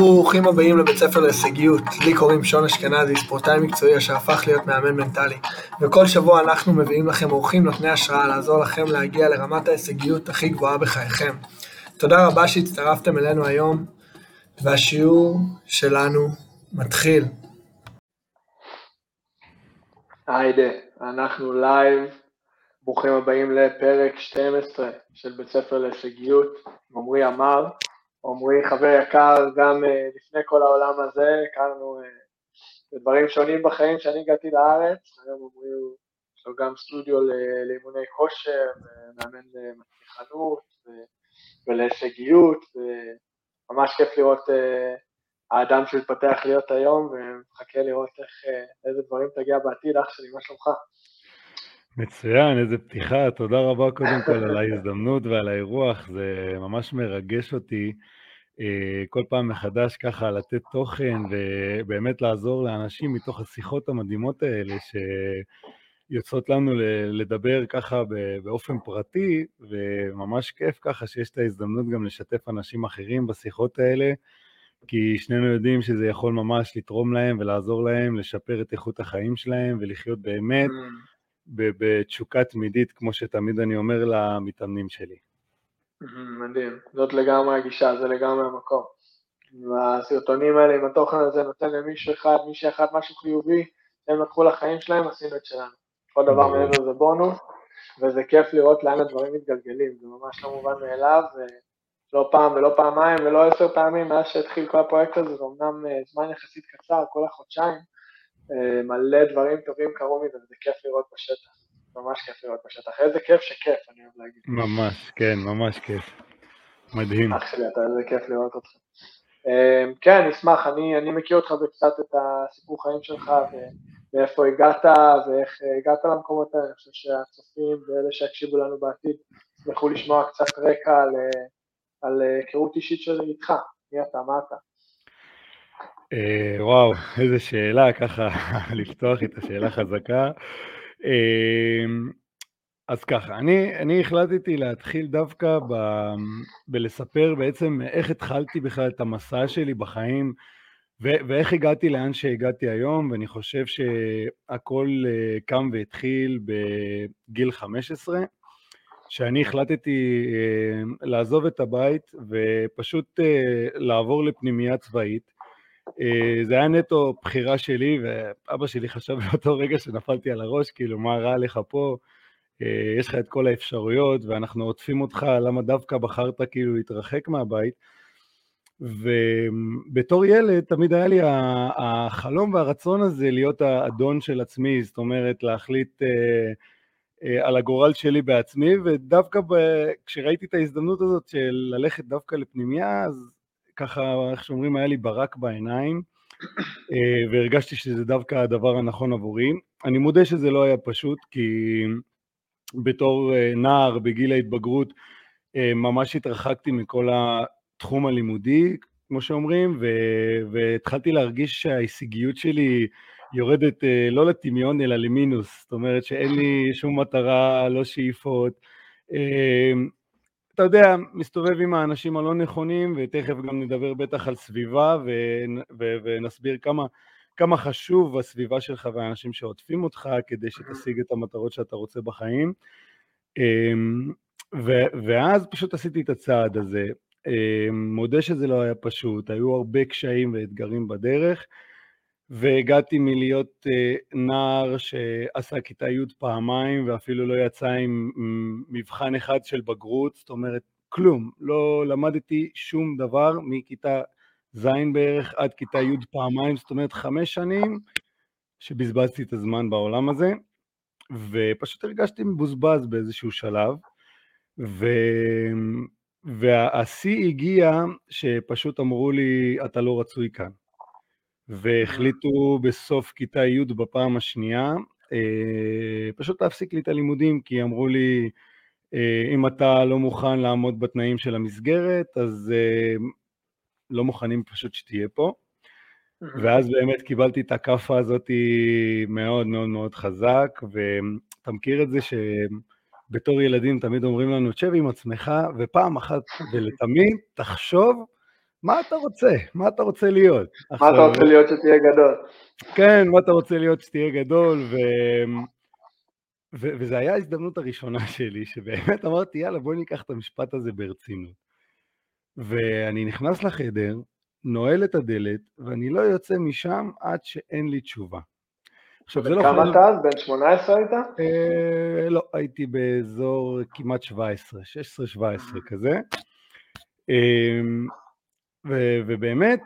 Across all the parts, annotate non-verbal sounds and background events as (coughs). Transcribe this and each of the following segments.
ברוכים הבאים לבית ספר להישגיות. לי קוראים שון אשכנזי, ספורטאי מקצועי אשר הפך להיות מאמן מנטלי. וכל שבוע אנחנו מביאים לכם אורחים נותני השראה לעזור לכם להגיע לרמת ההישגיות הכי גבוהה בחייכם. תודה רבה שהצטרפתם אלינו היום, והשיעור שלנו מתחיל. היידה, אנחנו לייב, ברוכים הבאים לפרק 12 של בית ספר להישגיות, עמרי אמר. עמרי חבר יקר גם אה, לפני כל העולם הזה, הכרנו אה, דברים שונים בחיים כשאני הגעתי לארץ, היום עמרי הוא, יש לו גם סטודיו לאימוני כושר, מאמן למצליחנות ולהישגיות, וממש כיף לראות אה, האדם שהוא התפתח להיות היום, ומחכה לראות איך, איזה דברים תגיע בעתיד, אח שלי, מה שלומך? מצוין, איזה פתיחה, תודה רבה קודם כל על ההזדמנות ועל האירוח, זה ממש מרגש אותי אה, כל פעם מחדש ככה לתת תוכן ובאמת לעזור לאנשים מתוך השיחות המדהימות האלה שיוצאות לנו לדבר ככה באופן פרטי, וממש כיף ככה שיש את ההזדמנות גם לשתף אנשים אחרים בשיחות האלה. כי שנינו יודעים שזה יכול ממש לתרום להם ולעזור להם לשפר את איכות החיים שלהם ולחיות באמת mm. בתשוקה תמידית, כמו שתמיד אני אומר למתאמנים שלי. מדהים, זאת לגמרי הגישה, זה לגמרי המקום. והסרטונים האלה עם התוכן הזה נותן למישהו אחד, מישהו אחד משהו חיובי, הם לקחו לחיים שלהם, עשינו את שלנו. כל דבר מעבר זה בונוס, וזה כיף לראות לאן הדברים מתגלגלים, זה ממש לא מובן מאליו, ולא פעם ולא פעמיים ולא עשר פעמים מאז שהתחיל כל הפרויקט הזה, זה אמנם אה, זמן יחסית קצר, כל החודשיים, מלא דברים טובים קרו מזה, וזה כיף לראות בשטח. ממש כיף לראות בשטח. איזה כיף שכיף, אני אוהב להגיד. ממש, כן, ממש כיף. מדהים. אח שלי, אתה איזה כיף לראות אותך. אה, כן, נשמח, אני, אני מכיר אותך קצת את הסיפור חיים שלך, ואיפה הגעת, ואיך הגעת למקומות האלה. אני חושב שהצופים ואלה שיקשיבו לנו בעתיד יוכלו לשמוע קצת רקע על, על היכרות אישית שלי איתך. מי אתה, מה אתה? אה, וואו, איזה שאלה, ככה (laughs) לפתוח את השאלה חזקה. אה, אז ככה, אני, אני החלטתי להתחיל דווקא ב, בלספר בעצם איך התחלתי בכלל את המסע שלי בחיים ו, ואיך הגעתי לאן שהגעתי היום, ואני חושב שהכל אה, קם והתחיל בגיל 15, שאני החלטתי לעזוב את הבית ופשוט לעבור לפנימייה צבאית. אה, זה היה נטו בחירה שלי, ואבא שלי חשב (laughs) באותו רגע שנפלתי על הראש, כאילו, מה רע לך פה? אה, יש לך את כל האפשרויות, ואנחנו עוטפים אותך, למה דווקא בחרת כאילו להתרחק מהבית? ובתור ילד תמיד היה לי החלום והרצון הזה להיות האדון של עצמי, זאת אומרת להחליט אה, על הגורל שלי בעצמי, ודווקא כשראיתי את ההזדמנות הזאת של ללכת דווקא לפנימייה, אז ככה, איך שאומרים, היה לי ברק בעיניים, אה, והרגשתי שזה דווקא הדבר הנכון עבורי. אני מודה שזה לא היה פשוט, כי בתור אה, נער בגיל ההתבגרות, אה, ממש התרחקתי מכל התחום הלימודי, כמו שאומרים, ו- והתחלתי להרגיש שההישגיות שלי יורדת לא לטמיון אלא למינוס, זאת אומרת שאין לי שום מטרה, לא שאיפות. אתה יודע, מסתובב עם האנשים הלא נכונים, ותכף גם נדבר בטח על סביבה, ו- ו- ונסביר כמה, כמה חשוב הסביבה שלך והאנשים שעוטפים אותך, כדי שתשיג את המטרות שאתה רוצה בחיים. אמ, ו- ואז פשוט עשיתי את הצעד הזה. אמ, מודה שזה לא היה פשוט, היו הרבה קשיים ואתגרים בדרך. והגעתי מלהיות אה, נער שעשה כיתה י' פעמיים ואפילו לא יצא עם מבחן אחד של בגרות, זאת אומרת כלום, לא למדתי שום דבר מכיתה ז' בערך עד כיתה י' פעמיים, זאת אומרת חמש שנים שבזבזתי את הזמן בעולם הזה, ופשוט הרגשתי מבוזבז באיזשהו שלב, ו... והשיא הגיע שפשוט אמרו לי, אתה לא רצוי כאן. והחליטו בסוף כיתה י' בפעם השנייה, אה, פשוט להפסיק לי את הלימודים, כי אמרו לי, אה, אם אתה לא מוכן לעמוד בתנאים של המסגרת, אז אה, לא מוכנים פשוט שתהיה פה. ואז באמת קיבלתי את הכאפה הזאת מאוד מאוד מאוד חזק, ואתה מכיר את זה שבתור ילדים תמיד אומרים לנו, תשב עם עצמך, ופעם אחת ולתמיד תחשוב מה אתה רוצה? מה אתה רוצה להיות? מה אתה רוצה להיות שתהיה גדול? כן, מה אתה רוצה להיות שתהיה גדול, ו... ו... וזה היה ההזדמנות הראשונה שלי, שבאמת אמרתי, יאללה, בואי ניקח את המשפט הזה ברצינות. ואני נכנס לחדר, נועל את הדלת, ואני לא יוצא משם עד שאין לי תשובה. עכשיו, זה לא... כמה אתה אז? בן 18 היית? אה, לא, הייתי באזור כמעט 17, 16-17 כזה. אה, ו- ובאמת,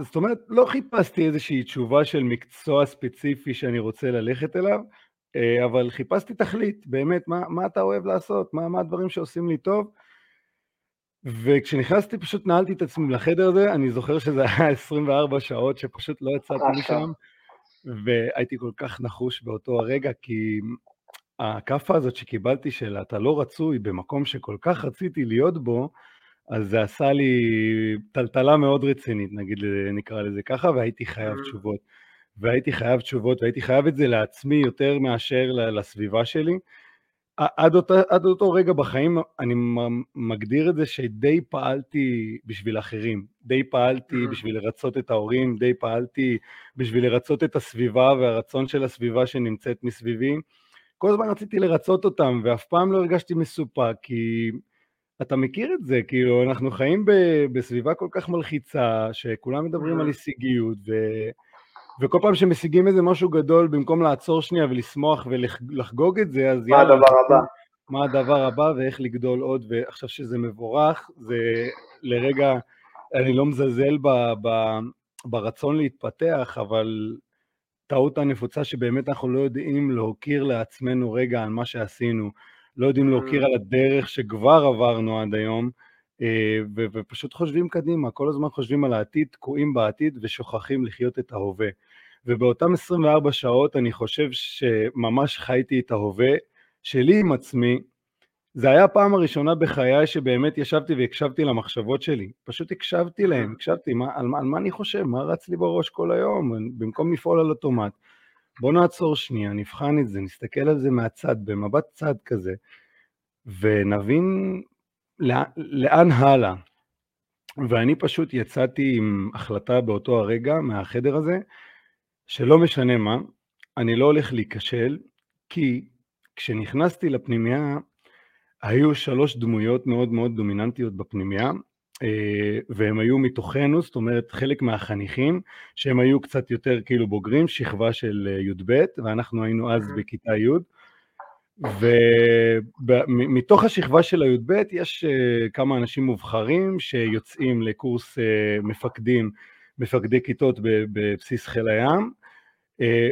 זאת אומרת, לא חיפשתי איזושהי תשובה של מקצוע ספציפי שאני רוצה ללכת אליו, אה, אבל חיפשתי תכלית, באמת, מה, מה אתה אוהב לעשות, מה, מה הדברים שעושים לי טוב. וכשנכנסתי פשוט נעלתי את עצמי לחדר הזה, אני זוכר שזה היה 24 שעות שפשוט לא יצאתי משם, והייתי כל כך נחוש באותו הרגע, כי הכאפה הזאת שקיבלתי של אתה לא רצוי במקום שכל כך רציתי להיות בו, אז זה עשה לי טלטלה מאוד רצינית, נגיד, נקרא לזה ככה, והייתי חייב mm. תשובות. והייתי חייב תשובות, והייתי חייב את זה לעצמי יותר מאשר לסביבה שלי. עד אותו, עד אותו רגע בחיים אני מגדיר את זה שדי פעלתי בשביל אחרים, די פעלתי mm. בשביל לרצות את ההורים, די פעלתי בשביל לרצות את הסביבה והרצון של הסביבה שנמצאת מסביבי. כל הזמן רציתי לרצות אותם ואף פעם לא הרגשתי מסופק כי אתה מכיר את זה, כאילו אנחנו חיים בסביבה כל כך מלחיצה שכולם מדברים על. הישגיות ו... וכל פעם שמשיגים איזה משהו גדול, במקום לעצור שנייה ולשמוח ולחגוג את זה, אז מה יאללה, הדבר הבא? מה הדבר הבא ואיך לגדול עוד, ועכשיו שזה מבורך, זה לרגע, אני לא מזלזל ב, ב, ברצון להתפתח, אבל טעות הנפוצה שבאמת אנחנו לא יודעים להוקיר לעצמנו רגע על מה שעשינו, לא יודעים להוקיר mm. על הדרך שכבר עברנו עד היום, אה, ופשוט חושבים קדימה, כל הזמן חושבים על העתיד, תקועים בעתיד ושוכחים לחיות את ההווה. ובאותם 24 שעות אני חושב שממש חייתי את ההווה שלי עם עצמי. זה היה הפעם הראשונה בחיי שבאמת ישבתי והקשבתי למחשבות שלי. פשוט הקשבתי להם, הקשבתי מה, על, על מה אני חושב, מה רץ לי בראש כל היום, במקום לפעול על אוטומט. בוא נעצור שנייה, נבחן את זה, נסתכל על זה מהצד, במבט צד כזה, ונבין לאן, הלאה. ואני פשוט יצאתי עם החלטה באותו הרגע מהחדר הזה, שלא משנה מה, אני לא הולך להיכשל, כי כשנכנסתי לפנימייה, היו שלוש דמויות מאוד מאוד דומיננטיות בפנימייה, והם היו מתוכנו, זאת אומרת חלק מהחניכים, שהם היו קצת יותר כאילו בוגרים, שכבה של אה, י"ב, ואנחנו היינו אז בכיתה י', ומתוך השכבה של הי"ב יש אה, כמה אנשים מובחרים שיוצאים לקורס מפקדים, מפקדי כיתות בבסיס חיל הים, אה,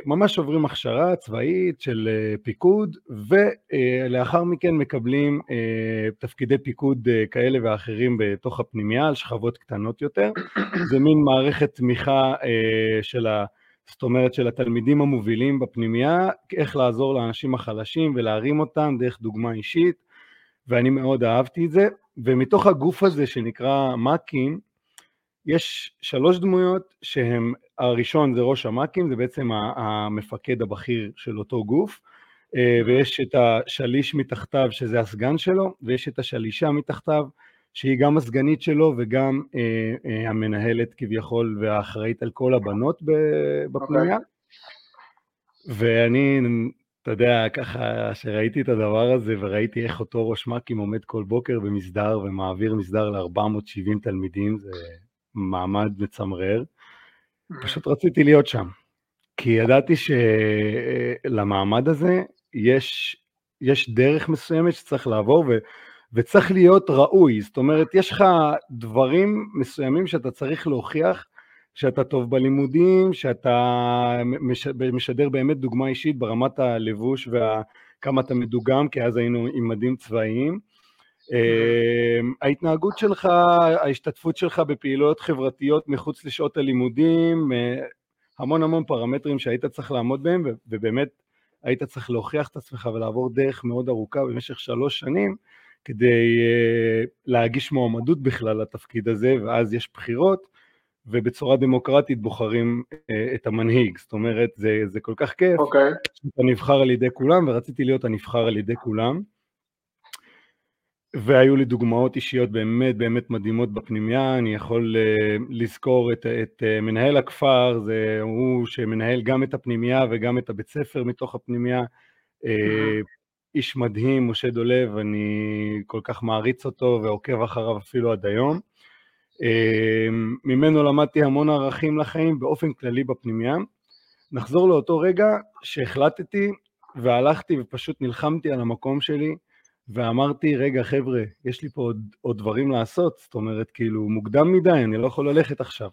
ממש עוברים הכשרה צבאית של אה, פיקוד ולאחר מכן מקבלים אה, תפקידי פיקוד כאלה ואחרים בתוך הפנימייה על שכבות קטנות יותר. (coughs) זה מין מערכת תמיכה של ה... זאת אומרת של התלמידים המובילים בפנימייה, איך לעזור לאנשים החלשים ולהרים אותם דרך דוגמה אישית ואני מאוד אהבתי את זה ומתוך הגוף הזה שנקרא מ"כים יש שלוש דמויות שהם, הראשון זה ראש המ"כים, זה בעצם המפקד הבכיר של אותו גוף, אה, ויש את השליש מתחתיו שזה הסגן שלו, ויש את השלישה מתחתיו שהיא גם הסגנית שלו וגם אה, אה, המנהלת כביכול והאחראית על כל הבנות בפנייה. Okay. ואני, אתה יודע, ככה, שראיתי את הדבר הזה וראיתי איך אותו ראש מ"כים עומד כל בוקר במסדר ומעביר מסדר ל-470 תלמידים, זה מעמד מצמרר. פשוט רציתי להיות שם, כי ידעתי שלמעמד הזה יש, יש דרך מסוימת שצריך לעבור ו, וצריך להיות ראוי, זאת אומרת יש לך דברים מסוימים שאתה צריך להוכיח שאתה טוב בלימודים, שאתה משדר באמת דוגמה אישית ברמת הלבוש וכמה אתה מדוגם, כי אז היינו עם מדים צבאיים. אמ, ההתנהגות שלך, ההשתתפות שלך בפעילויות חברתיות מחוץ לשעות הלימודים, אה, המון המון פרמטרים שהיית צריך לעמוד בהם, ובאמת היית צריך להוכיח את עצמך ולעבור דרך מאוד ארוכה במשך שלוש שנים, כדי אה, להגיש מועמדות בכלל לתפקיד הזה, ואז יש בחירות, ובצורה דמוקרטית בוחרים אה, את המנהיג. זאת אומרת, זה, זה כל כך כיף, okay. אוקיי. שאתה נבחר על ידי כולם, ורציתי להיות הנבחר על ידי כולם. והיו לי דוגמאות אישיות באמת באמת מדהימות בפנימייה, אני יכול uh, לזכור את, את uh, מנהל הכפר, זה הוא שמנהל גם את הפנימייה וגם את הבית ספר מתוך הפנימייה, uh, איש מדהים, משה דולב, אני כל כך מעריץ אותו ועוקב אחריו אפילו עד היום. Uh, ממנו למדתי המון ערכים לחיים באופן כללי בפנימייה. נחזור לאותו רגע שהחלטתי והלכתי ופשוט נלחמתי על המקום שלי, ואמרתי, רגע, חבר'ה, יש לי פה עוד, עוד דברים לעשות, זאת אומרת, כאילו, מוקדם מדי, אני לא יכול ללכת עכשיו.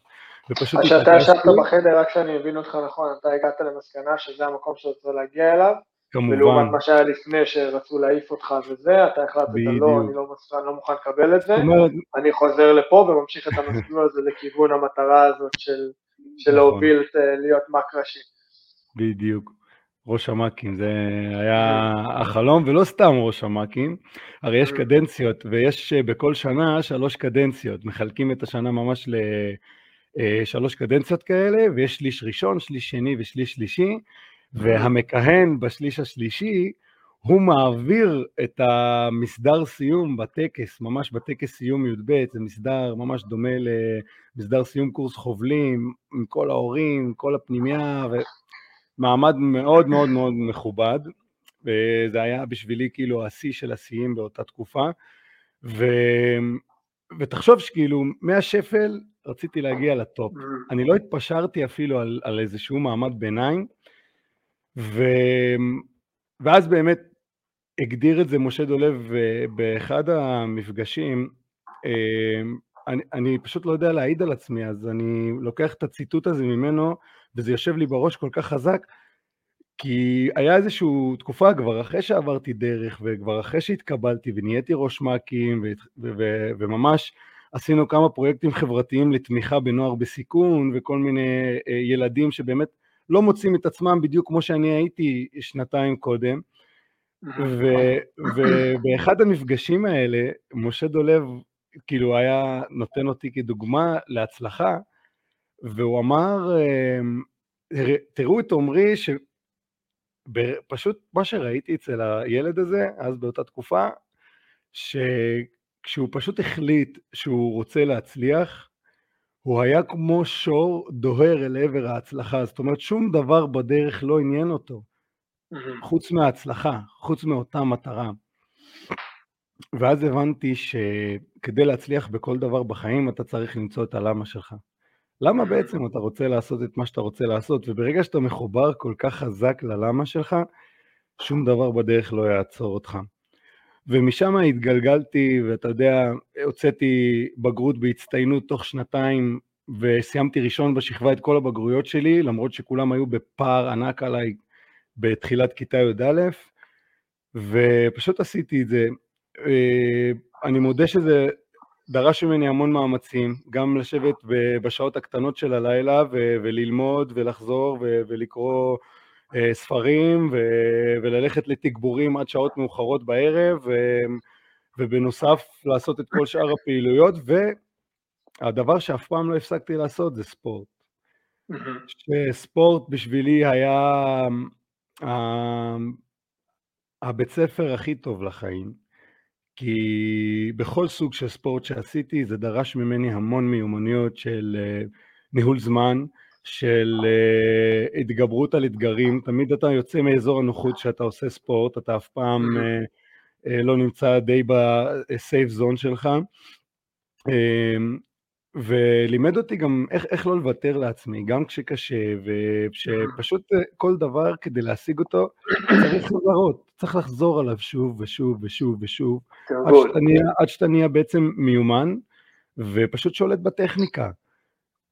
ופשוט... אז כשאתה ישבת בחדר, רק שאני אבין אותך נכון, אתה הגעת למסקנה שזה המקום שאתה רוצה להגיע אליו, כמובן. ולעומת מה שהיה לפני שרצו להעיף אותך וזה, אתה החלטת, לא, אני לא, מספר, לא מוכן לקבל את זה, אומרת... אני חוזר לפה וממשיך את המסלול הזה לכיוון המטרה הזאת של, של נכון. להוביל, להיות מקראשי. בדיוק. ראש המ"כים, זה היה החלום, ולא סתם ראש המ"כים, הרי יש קדנציות, ויש אה, בכל שנה שלוש קדנציות, מחלקים את השנה ממש לשלוש אה, קדנציות כאלה, ויש שליש ראשון, שליש שני ושליש שלישי, והמכהן בשליש השלישי, הוא מעביר את המסדר סיום בטקס, ממש בטקס סיום י"ב, זה מסדר ממש דומה למסדר סיום קורס חובלים, עם כל ההורים, כל הפנימייה, מעמד מאוד מאוד מאוד מכובד, וזה היה בשבילי כאילו השיא של השיאים באותה תקופה, ו... ותחשוב שכאילו מהשפל רציתי להגיע לטופ, אני לא התפשרתי אפילו על, על איזשהו מעמד ביניים, ו... ואז באמת הגדיר את זה משה דולב באחד המפגשים, אה, אני, אני פשוט לא יודע להעיד על עצמי, אז אני לוקח את הציטוט הזה ממנו, וזה יושב לי בראש כל כך חזק, כי היה איזושהי תקופה כבר אחרי שעברתי דרך, וכבר אחרי שהתקבלתי ונהייתי ראש מ"כים, וממש עשינו כמה פרויקטים חברתיים לתמיכה בנוער בסיכון, וכל מיני אה, ילדים שבאמת לא מוצאים את עצמם בדיוק כמו שאני הייתי שנתיים קודם. ובאחד המפגשים האלה, משה דולב כאילו היה נותן אותי כדוגמה להצלחה, והוא אמר, אמ, תראו את עמרי, שפשוט מה שראיתי אצל הילד הזה, אז באותה תקופה, שכשהוא פשוט החליט שהוא רוצה להצליח, הוא היה כמו שור דוהר אל עבר ההצלחה, זאת אומרת שום דבר בדרך לא עניין אותו, חוץ מההצלחה, חוץ מאותה מטרה. ואז הבנתי שכדי להצליח בכל דבר בחיים אתה צריך למצוא את הלמה שלך. למה בעצם אתה רוצה לעשות את מה שאתה רוצה לעשות? וברגע שאתה מחובר כל כך חזק ללמה שלך, שום דבר בדרך לא יעצור אותך. ומשם התגלגלתי, ואתה יודע, הוצאתי בגרות בהצטיינות תוך שנתיים, וסיימתי ראשון בשכבה את כל הבגרויות שלי, למרות שכולם היו בפער ענק עליי בתחילת כיתה י"א, ופשוט עשיתי את זה. אה, אני מודה שזה דרש ממני המון מאמצים, גם לשבת בשעות הקטנות של הלילה ו- וללמוד ולחזור ו- ולקרוא uh, ספרים ו- וללכת לתגבורים עד שעות מאוחרות בערב ו- ובנוסף לעשות את כל שאר הפעילויות והדבר שאף פעם לא הפסקתי לעשות זה ספורט. שספורט בשבילי היה uh, הבית ספר הכי טוב לחיים. כי בכל סוג של ספורט שעשיתי זה דרש ממני המון מיומנויות של uh, ניהול זמן, של uh, התגברות על אתגרים, תמיד אתה יוצא מאזור הנוחות שאתה עושה ספורט, אתה אף פעם uh, uh, לא נמצא די בסייף זון שלך, uh, ולימד אותי גם איך, איך לא לוותר לעצמי, גם כשקשה, ושפשוט כל דבר כדי להשיג אותו צריך לזהות, צריך לחזור עליו שוב ושוב ושוב ושוב, עד שאתה, נהיה, עד שאתה נהיה בעצם מיומן, ופשוט שולט בטכניקה.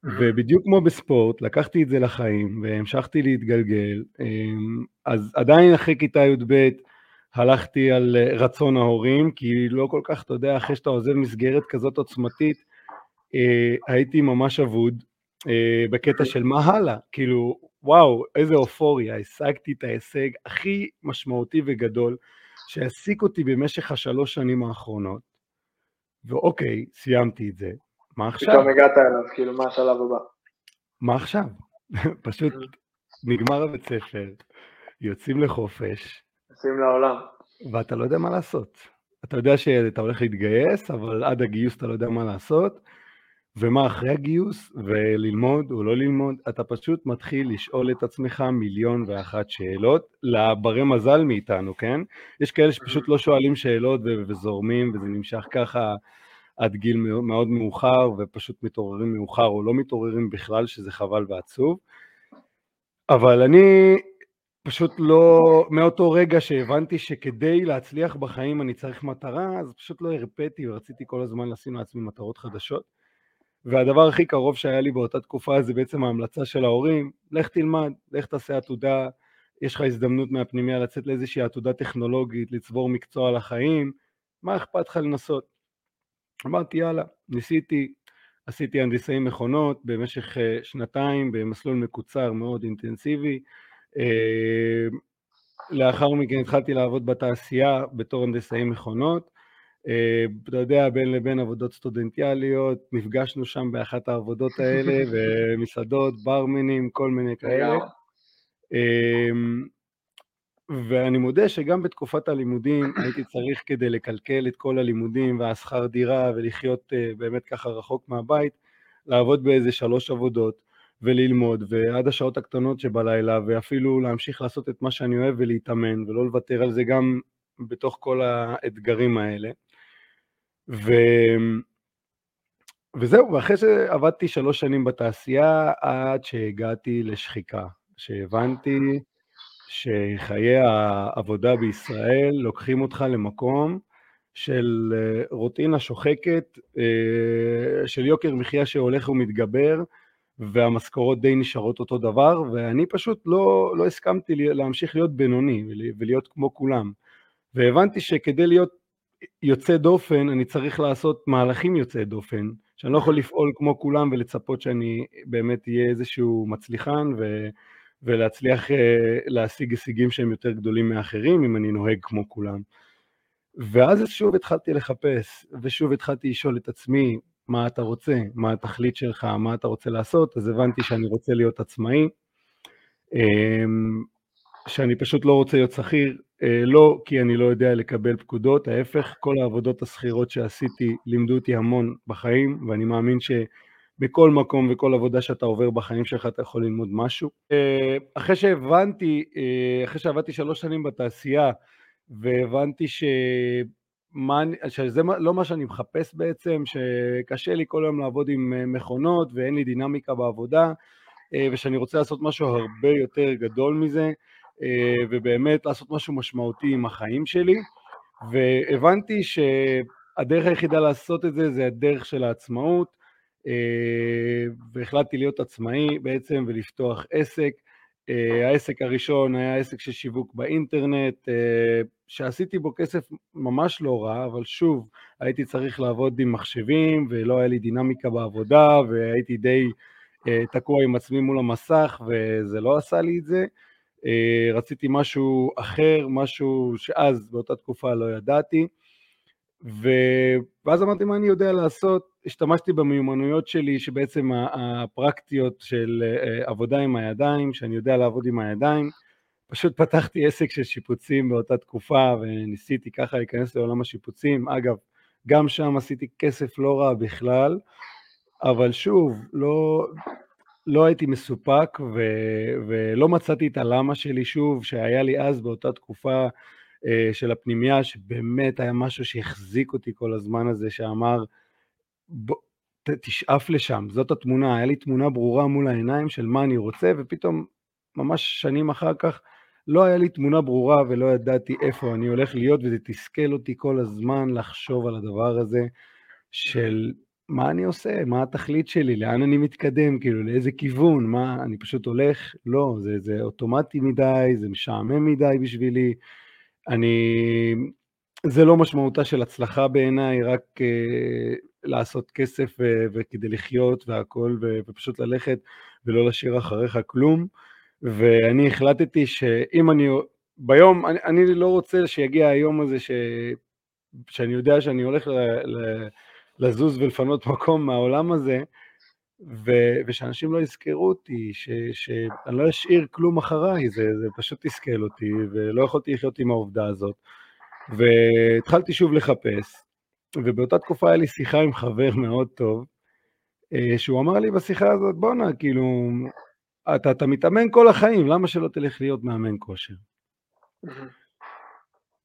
ובדיוק כמו בספורט, לקחתי את זה לחיים והמשכתי להתגלגל, אמ, אז עדיין אחרי כיתה י"ב הלכתי על רצון ההורים, כי לא כל כך, אתה יודע, אחרי שאתה עוזב מסגרת כזאת עוצמתית, אה, הייתי ממש אבוד אה, בקטע של מה הלאה, כאילו וואו איזה אופוריה, השגתי את ההישג הכי משמעותי וגדול שהעסיק אותי במשך השלוש שנים האחרונות, ואוקיי, סיימתי את זה, מה עכשיו? פתאום הגעת אליו, כאילו מה השלב הבא? מה עכשיו? (laughs) פשוט נגמר הבית ספר, יוצאים לחופש. יוצאים לעולם. ואתה לא יודע מה לעשות. אתה יודע שאתה הולך להתגייס, אבל עד הגיוס אתה לא יודע מה לעשות, ומה אחרי הגיוס, וללמוד או לא ללמוד, אתה פשוט מתחיל לשאול את עצמך מיליון ואחת שאלות, לברי מזל מאיתנו, כן? יש כאלה שפשוט לא שואלים שאלות וזורמים, וזה נמשך ככה עד גיל מאוד מאוחר, ופשוט מתעוררים מאוחר או לא מתעוררים בכלל, שזה חבל ועצוב. אבל אני פשוט לא, מאותו רגע שהבנתי שכדי להצליח בחיים אני צריך מטרה, אז פשוט לא הרפאתי ורציתי כל הזמן לשים לעצמי מטרות חדשות. והדבר הכי קרוב שהיה לי באותה תקופה זה בעצם ההמלצה של ההורים, לך תלמד, לך תעשה עתודה, יש לך הזדמנות מהפנימיה לצאת לאיזושהי עתודה טכנולוגית, לצבור מקצוע לחיים, מה אכפת לך לנסות? אמרתי יאללה, ניסיתי, עשיתי הנדסאי מכונות במשך אה, שנתיים במסלול מקוצר מאוד אינטנסיבי, אה, לאחר מכן התחלתי לעבוד בתעשייה בתור הנדסאי מכונות, אתה יודע, בין לבין עבודות סטודנטיאליות, נפגשנו שם באחת העבודות האלה, (laughs) ומסעדות, ברמנים, כל מיני כאלה. אמ, ואני מודה שגם בתקופת הלימודים (coughs) הייתי צריך כדי לקלקל את כל הלימודים והשכר דירה ולחיות אה, באמת ככה רחוק מהבית, לעבוד באיזה שלוש עבודות וללמוד ועד השעות הקטנות שבלילה ואפילו להמשיך לעשות את מה שאני אוהב ולהתאמן ולא לוותר על זה גם בתוך כל האתגרים האלה. ו... וזהו, ואחרי שעבדתי שלוש שנים בתעשייה עד שהגעתי לשחיקה, שהבנתי שחיי העבודה בישראל לוקחים אותך למקום של אה, רוטינה שוחקת, אה, של יוקר מחיה שהולך ומתגבר, והמשכורות די נשארות אותו דבר, ואני פשוט לא, לא הסכמתי להמשיך להיות בינוני ולהיות כמו כולם. והבנתי שכדי להיות יוצא דופן, אני צריך לעשות מהלכים יוצאי דופן, שאני לא יכול לפעול כמו כולם ולצפות שאני באמת אהיה איזשהו מצליחן ו, ולהצליח uh, להשיג הישגים שהם יותר גדולים מאחרים אם אני נוהג כמו כולם. ואז שוב התחלתי לחפש, ושוב התחלתי לשאול את עצמי, מה אתה רוצה, מה התכלית שלך, מה אתה רוצה לעשות, אז הבנתי שאני רוצה להיות עצמאי, אמ, שאני פשוט לא רוצה להיות שכיר, אה, לא כי אני לא יודע לקבל פקודות, ההפך, כל העבודות השכירות שעשיתי לימדו אותי המון בחיים, ואני מאמין שבכל מקום וכל עבודה שאתה עובר בחיים שלך אתה יכול ללמוד משהו. אה, אחרי שהבנתי, אה, אחרי שעבדתי שלוש שנים בתעשייה, והבנתי ש... מה, שזה לא מה שאני מחפש בעצם, שקשה לי כל היום לעבוד עם מכונות ואין לי דינמיקה בעבודה, ושאני רוצה לעשות משהו הרבה יותר גדול מזה, אה, ובאמת לעשות משהו משמעותי עם החיים שלי, והבנתי שהדרך היחידה לעשות את זה זה הדרך של העצמאות, אה, והחלטתי להיות עצמאי בעצם ולפתוח עסק. אה, העסק הראשון היה עסק של שיווק באינטרנט, שעשיתי בו כסף ממש לא רע, אבל שוב, הייתי צריך לעבוד עם מחשבים, ולא היה לי דינמיקה בעבודה, והייתי די תקוע עם עצמי מול המסך, וזה לא עשה לי את זה. אה, רציתי משהו אחר, משהו שאז באותה תקופה לא ידעתי, ו... ואז אמרתי מה אני יודע לעשות, השתמשתי במיומנויות שלי שבעצם הפרקטיות של אה, עבודה עם הידיים, שאני יודע לעבוד עם הידיים, פשוט פתחתי עסק של שיפוצים באותה תקופה וניסיתי ככה להיכנס לעולם השיפוצים, אגב, גם שם עשיתי כסף לא רע בכלל, אבל שוב, לא, לא הייתי מסופק ו, ולא מצאתי את הלמה שלי שוב, שהיה לי אז באותה תקופה אה, של הפנימייה, שבאמת היה משהו שהחזיק אותי כל הזמן הזה, שאמר, בוא, ת, תשאף לשם, זאת התמונה, היה לי תמונה ברורה מול העיניים של מה אני רוצה, ופתאום, ממש שנים אחר כך, לא היה לי תמונה ברורה ולא ידעתי איפה אני הולך להיות, וזה תסכל אותי כל הזמן לחשוב על הדבר הזה של מה אני עושה? מה התכלית שלי? לאן אני מתקדם? כאילו, לאיזה כיוון? מה, אני פשוט הולך? לא, זה, זה אוטומטי מדי, זה משעמם מדי בשבילי. אני... זה לא משמעותה של הצלחה בעיניי, רק uh, לעשות כסף ו- וכדי לחיות והכול, ופשוט ללכת ולא להשאיר אחריך כלום. ואני החלטתי שאם אני, ביום, אני, אני לא רוצה שיגיע היום הזה ש, שאני יודע שאני הולך ל... ל לזוז ולפנות מקום מהעולם הזה, ו- ושאנשים לא יזכרו אותי, ש- שאני לא אשאיר כלום אחריי, זה, זה פשוט תסכל אותי, ולא יכולתי לחיות עם העובדה הזאת. והתחלתי שוב לחפש, ובאותה תקופה היה לי שיחה עם חבר מאוד טוב, אה, שהוא אמר לי בשיחה הזאת, בואנה, כאילו, אתה, אתה מתאמן כל החיים, למה שלא תלך להיות מאמן כושר?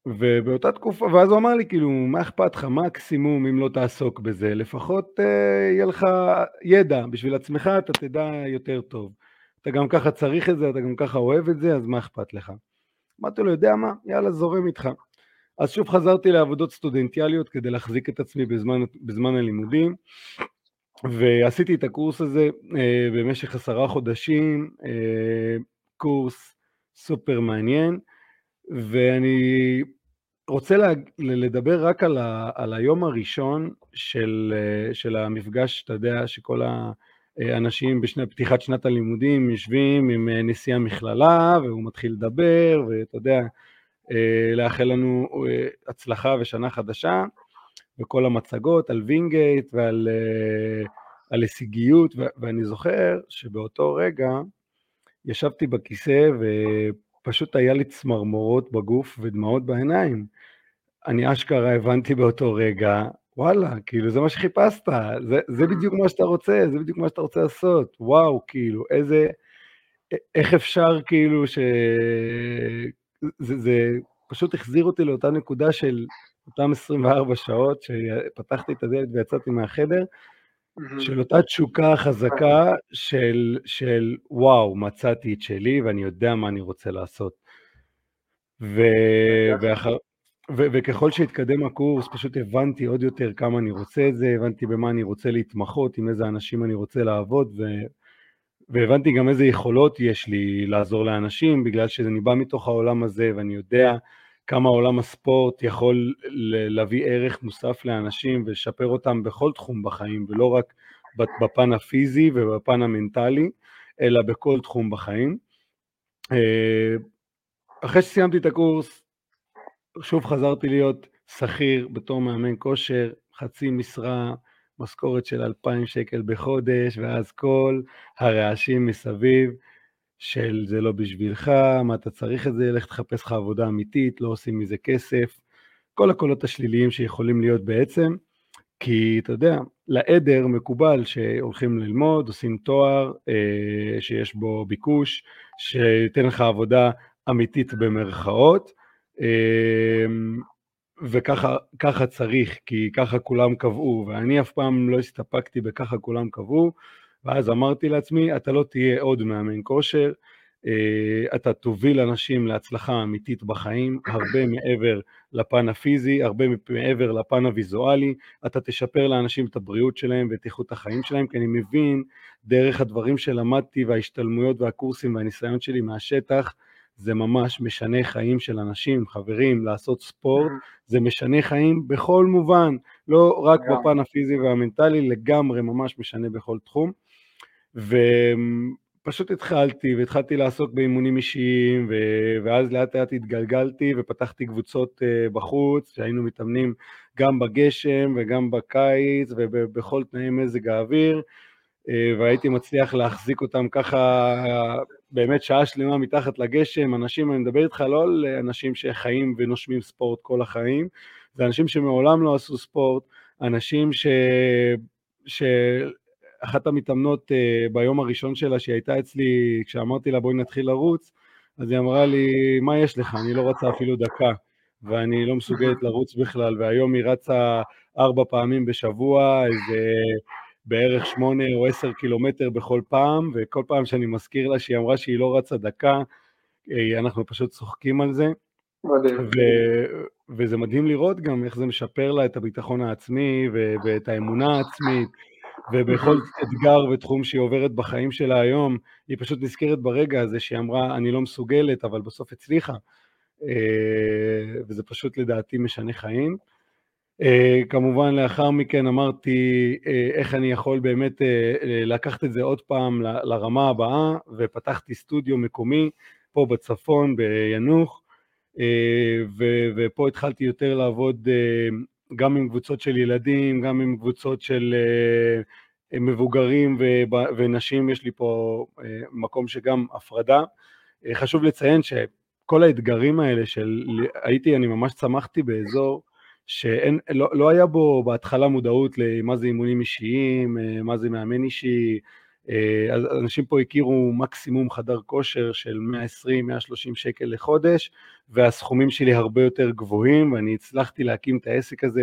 ובאותה תקופה, ואז הוא אמר לי, כאילו, מה אכפת לך, מקסימום אם לא תעסוק בזה, לפחות אה, יהיה לך ידע, בשביל עצמך אתה תדע יותר טוב. אתה גם ככה צריך את זה, אתה גם ככה אוהב את זה, אז מה אכפת לך? אמרתי לו, יודע מה, יאללה, זורם איתך. אז שוב חזרתי לעבודות סטודנטיאליות כדי להחזיק את עצמי בזמן, בזמן הלימודים, ועשיתי את הקורס הזה אה, במשך עשרה חודשים, אה, קורס סופר מעניין, ואני רוצה לה, לדבר רק על, ה, על היום הראשון של, אה, של המפגש, אתה יודע, שכל האנשים בפתיחת שנת הלימודים יושבים עם אה, נשיא המכללה, והוא מתחיל לדבר, ואתה יודע, אה, לאחל לנו הצלחה ושנה חדשה, וכל המצגות על וינגייט ועל על הישגיות, ואני זוכר שבאותו רגע ישבתי בכיסא ופשוט היה לי צמרמורות בגוף ודמעות בעיניים. אני אשכרה הבנתי באותו רגע, וואלה, כאילו זה מה שחיפשת, זה, זה בדיוק מה שאתה רוצה, זה בדיוק מה שאתה רוצה לעשות, וואו, כאילו, איזה, איך אפשר כאילו ש... זה, זה פשוט החזיר אותי לאותה נקודה של אותם 24 שעות שפתחתי את הדלת ויצאתי מהחדר, של אותה תשוקה חזקה של, של וואו, מצאתי את שלי ואני יודע מה אני רוצה לעשות. ו... ואחר... ו- וככל שהתקדם הקורס, פשוט הבנתי עוד יותר כמה אני רוצה את זה, הבנתי במה אני רוצה להתמחות, עם איזה אנשים אני רוצה לעבוד, ו- והבנתי גם איזה יכולות יש לי לעזור לאנשים, בגלל שאני בא מתוך העולם הזה, ואני יודע כמה עולם הספורט יכול להביא ערך מוסף לאנשים ולשפר אותם בכל תחום בחיים, ולא רק בפן הפיזי ובפן המנטלי, אלא בכל תחום בחיים. אה, אחרי שסיימתי את הקורס, שוב חזרתי להיות שכיר בתור מאמן כושר, חצי משרה, משכורת של 2,000 שקל בחודש, ואז כל הרעשים מסביב של זה לא בשבילך, מה אתה צריך את זה, לך תחפש לך עבודה אמיתית, לא עושים מזה כסף, כל הקולות השליליים שיכולים להיות בעצם, כי אתה יודע, לעדר מקובל שהולכים ללמוד, עושים תואר אה, שיש בו ביקוש, שייתן לך עבודה אמיתית במרכאות, וככה צריך, כי ככה כולם קבעו, ואני אף פעם לא הסתפקתי בככה כולם קבעו, ואז אמרתי לעצמי, אתה לא תהיה עוד מאמן כושר, אה, אתה תוביל אנשים להצלחה אמיתית בחיים, הרבה מעבר לפן הפיזי, הרבה מעבר לפן הוויזואלי, אתה תשפר לאנשים את הבריאות שלהם ואת איכות החיים שלהם, כי אני מבין דרך הדברים שלמדתי וההשתלמויות והקורסים והניסיון שלי מהשטח, זה ממש משנה חיים של אנשים, חברים, לעשות ספורט, mm-hmm. זה משנה חיים בכל מובן, לא רק. בפן הפיזי והמנטלי, לגמרי ממש משנה בכל תחום. ופשוט התחלתי, והתחלתי לעסוק באימונים אישיים, ו- ואז לאט לאט התגלגלתי ופתחתי קבוצות uh, בחוץ, שהיינו מתאמנים גם בגשם וגם בקיץ ובכל תנאי מזג האוויר. אה, והייתי מצליח להחזיק אותם ככה באמת שעה שלמה מתחת לגשם, אנשים, אני מדבר איתך לא על אנשים שחיים ונושמים ספורט כל החיים, זה אנשים שמעולם לא עשו ספורט, אנשים ש... שאחת המתאמנות אה, ביום הראשון שלה, שהיא הייתה אצלי, כשאמרתי לה בואי נתחיל לרוץ, אז היא אמרה לי, מה יש לך? אני לא רצה אפילו דקה, ואני לא מסוגלת לרוץ בכלל, והיום היא רצה ארבע פעמים בשבוע, איזה... בערך שמונה או עשר קילומטר בכל פעם, וכל פעם שאני מזכיר לה שהיא אמרה שהיא לא רצה דקה, אה, אנחנו פשוט צוחקים על זה. ו- וזה מדהים לראות גם איך זה משפר לה את הביטחון העצמי ו- ואת האמונה העצמית, ובכל אתגר ותחום שהיא עוברת בחיים שלה היום, היא פשוט נזכרת ברגע הזה שהיא אמרה, אני לא מסוגלת, אבל בסוף הצליחה. אה, וזה פשוט לדעתי משנה חיים. Uh, כמובן לאחר מכן אמרתי uh, איך אני יכול באמת uh, לקחת את זה עוד פעם ל- לרמה הבאה ופתחתי סטודיו מקומי פה בצפון ביאנוח uh, ו- ופה התחלתי יותר לעבוד uh, גם עם קבוצות של ילדים, גם עם קבוצות של uh, מבוגרים ו- ונשים, יש לי פה uh, מקום שגם הפרדה. Uh, חשוב לציין ש... כל האתגרים האלה של, הייתי, אני ממש צמחתי באזור שאין, לא, לא היה בו בהתחלה מודעות למה זה אימונים אישיים, אה, מה זה מאמן אישי, אה, אז אנשים פה הכירו מקסימום חדר כושר של 120-130 שקל לחודש, והסכומים שלי הרבה יותר גבוהים, ואני הצלחתי להקים את העסק הזה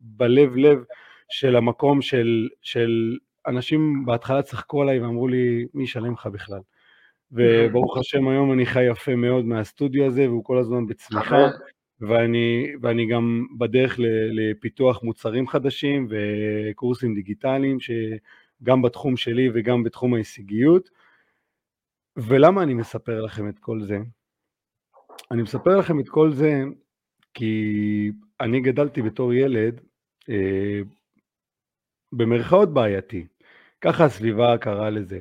בלב לב של המקום של, של אנשים בהתחלה צחקו עליי ואמרו לי, מי ישלם לך בכלל? וברוך השם היום אני חי יפה מאוד מהסטודיו הזה, והוא כל הזמן בצמיחה, ואני, ואני גם בדרך לפיתוח מוצרים חדשים וקורסים דיגיטליים, שגם בתחום שלי וגם בתחום ההישגיות. ולמה אני מספר לכם את כל זה? אני מספר לכם את כל זה כי אני גדלתי בתור ילד אה, במרכאות בעייתי, ככה הסביבה קראה לזה.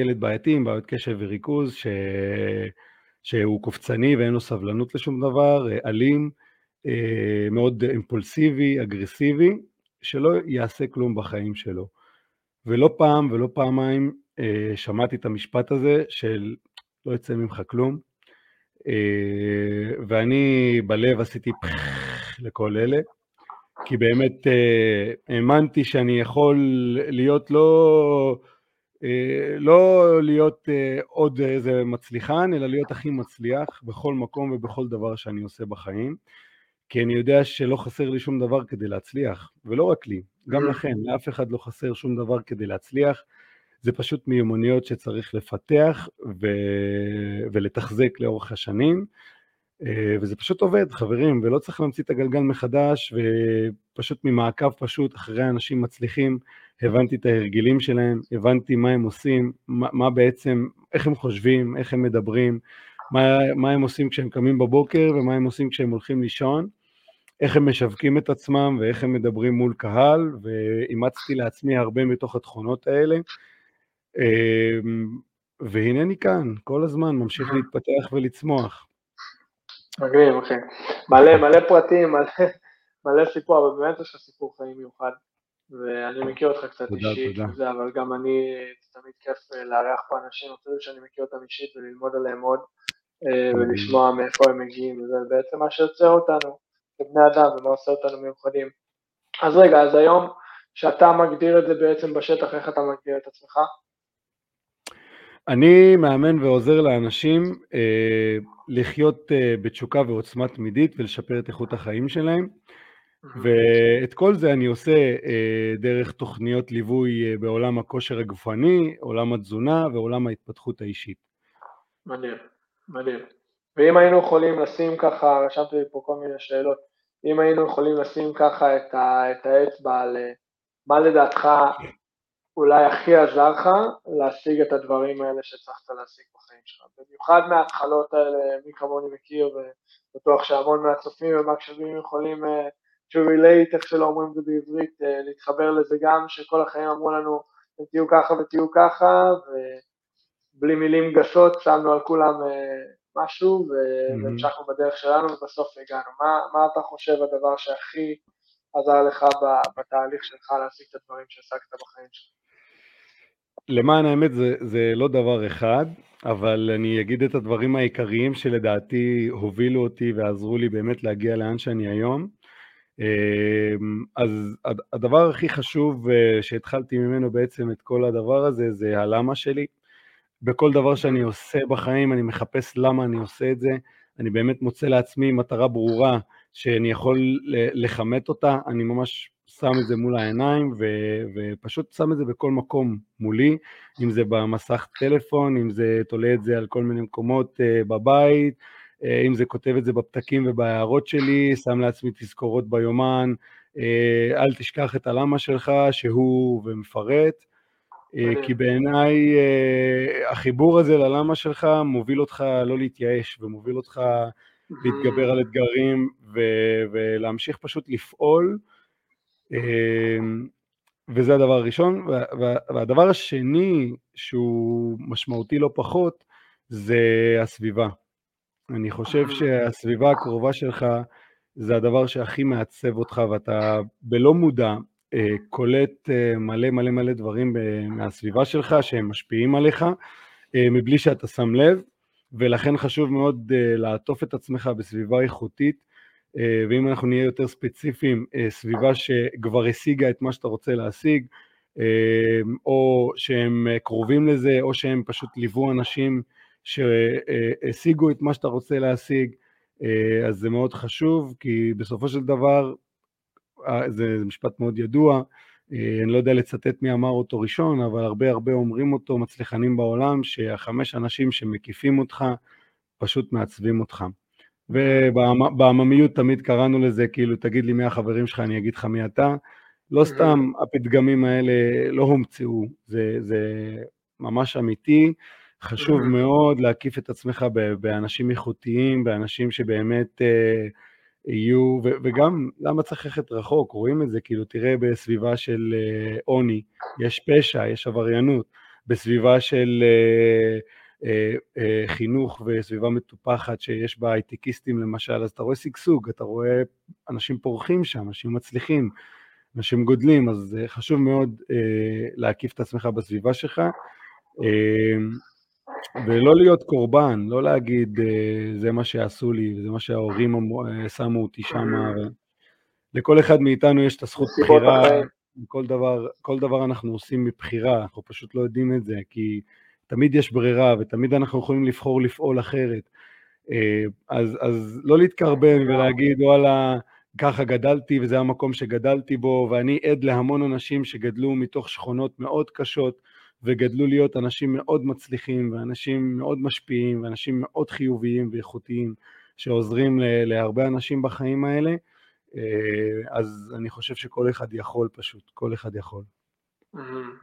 ילד בעייתי עם בעיות קשב וריכוז, ש... שהוא קופצני ואין לו סבלנות לשום דבר, אה, אלים, אה, מאוד אימפולסיבי, אגרסיבי, שלא יעשה כלום בחיים שלו. ולא פעם ולא פעמיים אה, שמעתי את המשפט הזה של לא יצא ממך כלום, ואני בלב עשיתי לכל אלה, כי באמת האמנתי שאני יכול להיות לא... אה, לא להיות אה, עוד איזה מצליחן, אלא להיות הכי מצליח בכל מקום ובכל דבר שאני עושה בחיים, כי אני יודע שלא חסר לי שום דבר כדי להצליח, ולא רק לי, גם mm. לכם, לאף אחד לא חסר שום דבר כדי להצליח, זה פשוט מיומנויות שצריך לפתח ו... ולתחזק לאורך השנים, אה, וזה פשוט עובד, חברים, ולא צריך להמציא את הגלגל מחדש, ופשוט ממעקב פשוט אחרי אנשים מצליחים, הבנתי את ההרגלים שלהם, הבנתי מה הם עושים, מה, מה בעצם, איך הם חושבים, איך הם מדברים, מה, מה הם עושים כשהם קמים בבוקר ומה הם עושים כשהם הולכים לישון, איך הם משווקים את עצמם ואיך הם מדברים מול קהל, ואימצתי לעצמי הרבה מתוך התכונות האלה. אמ, והנני כאן, כל הזמן ממשיך להתפתח ולצמוח. מגניב, אחי. מלא, מלא פרטים, מלא, מלא סיפור, אבל באמת יש לך סיפור חיים מיוחד. ואני מכיר אותך קצת תודה, אישית, תודה. זה, אבל גם אני, זה תמיד כיף אה, לארח פה אנשים, אפילו שאני מכיר אותם אישית וללמוד עליהם עוד, אה, ולשמוע מאיפה הם מגיעים, וזה בעצם מה שיוצר אותנו כבני אדם ומה עושה אותנו מיוחדים. אז רגע, אז היום, שאתה מגדיר את זה בעצם בשטח, איך אתה מגדיר את עצמך? אני מאמן ועוזר לאנשים אה, לחיות אה, בתשוקה ועוצמה תמידית ולשפר את איכות החיים שלהם. ואת כל זה אני עושה אה, דרך תוכניות ליווי אה, בעולם הכושר הגופני, עולם התזונה ועולם ההתפתחות האישית. מדהים, מדהים. ואם היינו יכולים לשים ככה, רשמתי לי פה כל מיני שאלות, אם היינו יכולים לשים ככה את, ה, את האצבע על אה, מה לדעתך אולי הכי עזר לך להשיג את הדברים האלה שהצלחת להשיג בחיים שלך. במיוחד מההתחלות האלה, מי כמוני מכיר, ובטוח שהמון מהצופים ומהקשבים יכולים to relate, איך שלא אומרים את זה בעברית, אה, להתחבר לזה גם, שכל החיים אמרו לנו, תהיו ככה ותהיו ככה, ובלי מילים גסות שמנו על כולם אה, משהו, mm-hmm. והמשכנו בדרך שלנו, ובסוף הגענו. מה, מה אתה חושב הדבר שהכי עזר לך בתהליך שלך להשיג את הדברים שהשגת בחיים שלך? למען האמת זה, זה לא דבר אחד, אבל אני אגיד את הדברים העיקריים שלדעתי הובילו אותי ועזרו לי באמת להגיע לאן שאני היום. אמ, אז הדבר הכי חשוב אה, שהתחלתי ממנו בעצם את כל הדבר הזה, זה הלמה שלי. בכל דבר שאני עושה בחיים אני מחפש למה אני עושה את זה, אני באמת מוצא לעצמי מטרה ברורה שאני יכול לכמת אותה, אני ממש שם את זה מול העיניים ו, ופשוט שם את זה בכל מקום מולי, אם זה במסך טלפון, אם זה תולה את זה על כל מיני מקומות uh, בבית, אה, אם זה כותב את זה בפתקים ובהערות שלי, שם לעצמי תזכורות ביומן, אה, אל תשכח את הלמה שלך, שהוא ומפרט, אה, כי בעיניי החיבור הזה ללמה שלך מוביל אותך לא להתייאש ומוביל אותך להתגבר על אתגרים ו- ולהמשיך פשוט לפעול, וזה הדבר הראשון. והדבר השני שהוא משמעותי לא פחות, זה הסביבה. אני חושב שהסביבה הקרובה שלך זה הדבר שהכי מעצב אותך ואתה בלא מודע אה, קולט אה, מלא מלא מלא דברים מהסביבה שלך שהם משפיעים עליך אה, מבלי שאתה שם לב ולכן חשוב מאוד לעטוף את עצמך בסביבה איכותית, ואם אנחנו נהיה יותר ספציפיים, סביבה שכבר השיגה את מה שאתה רוצה להשיג, או שהם קרובים לזה, או שהם פשוט ליוו אנשים שהשיגו את מה שאתה רוצה להשיג, uh, אז זה מאוד חשוב, כי בסופו של דבר, uh, זה, משפט מאוד ידוע, אה, אני לא יודע לצטט מי אמר אותו ראשון, אבל הרבה הרבה אומרים אותו, מצליחנים בעולם, שהחמש אנשים שמקיפים אותך פשוט מעצבים אותך. ובעממיות תמיד קראנו לזה, כאילו, תגיד לי מי החברים שלך, אני אגיד לך מי אתה. לא סתם הפתגמים האלה לא הומצאו, זה, זה ממש אמיתי. חשוב מאוד להקיף את עצמך באנשים איכותיים, באנשים שבאמת... אה, יהיו, ו- וגם למה צריך ללכת רחוק, רואים את זה, כאילו תראה בסביבה של אה, עוני, uh, יש פשע, יש עבריינות, בסביבה של uh, uh, uh, חינוך וסביבה מטופחת שיש בה הייטקיסטים למשל, אז אתה רואה שגשוג, אתה רואה אנשים פורחים שם, אנשים מצליחים, אנשים גודלים, אז uh, חשוב מאוד uh, להקיף את עצמך בסביבה שלך. Uh, ולא להיות קורבן, לא להגיד אה, זה מה שעשו לי, זה מה שההורים אה, שמו אותי שם. לכל אחד מאיתנו יש את הזכות בחירה, כל דבר, כל דבר אנחנו עושים מבחירה, אנחנו פשוט לא יודעים את זה, כי תמיד יש ברירה ותמיד אנחנו יכולים לבחור לפעול אחרת. אה, אז, אז לא להתקרבן ולהגיד וואלה, ככה גדלתי וזה המקום שגדלתי בו, ואני עד להמון אנשים שגדלו מתוך שכונות מאוד קשות, וגדלו להיות אנשים מאוד מצליחים ואנשים מאוד משפיעים ואנשים מאוד חיוביים ואיכותיים שעוזרים להרבה אנשים בחיים האלה, אה, אז אני חושב שכל אחד יכול פשוט, כל אחד יכול.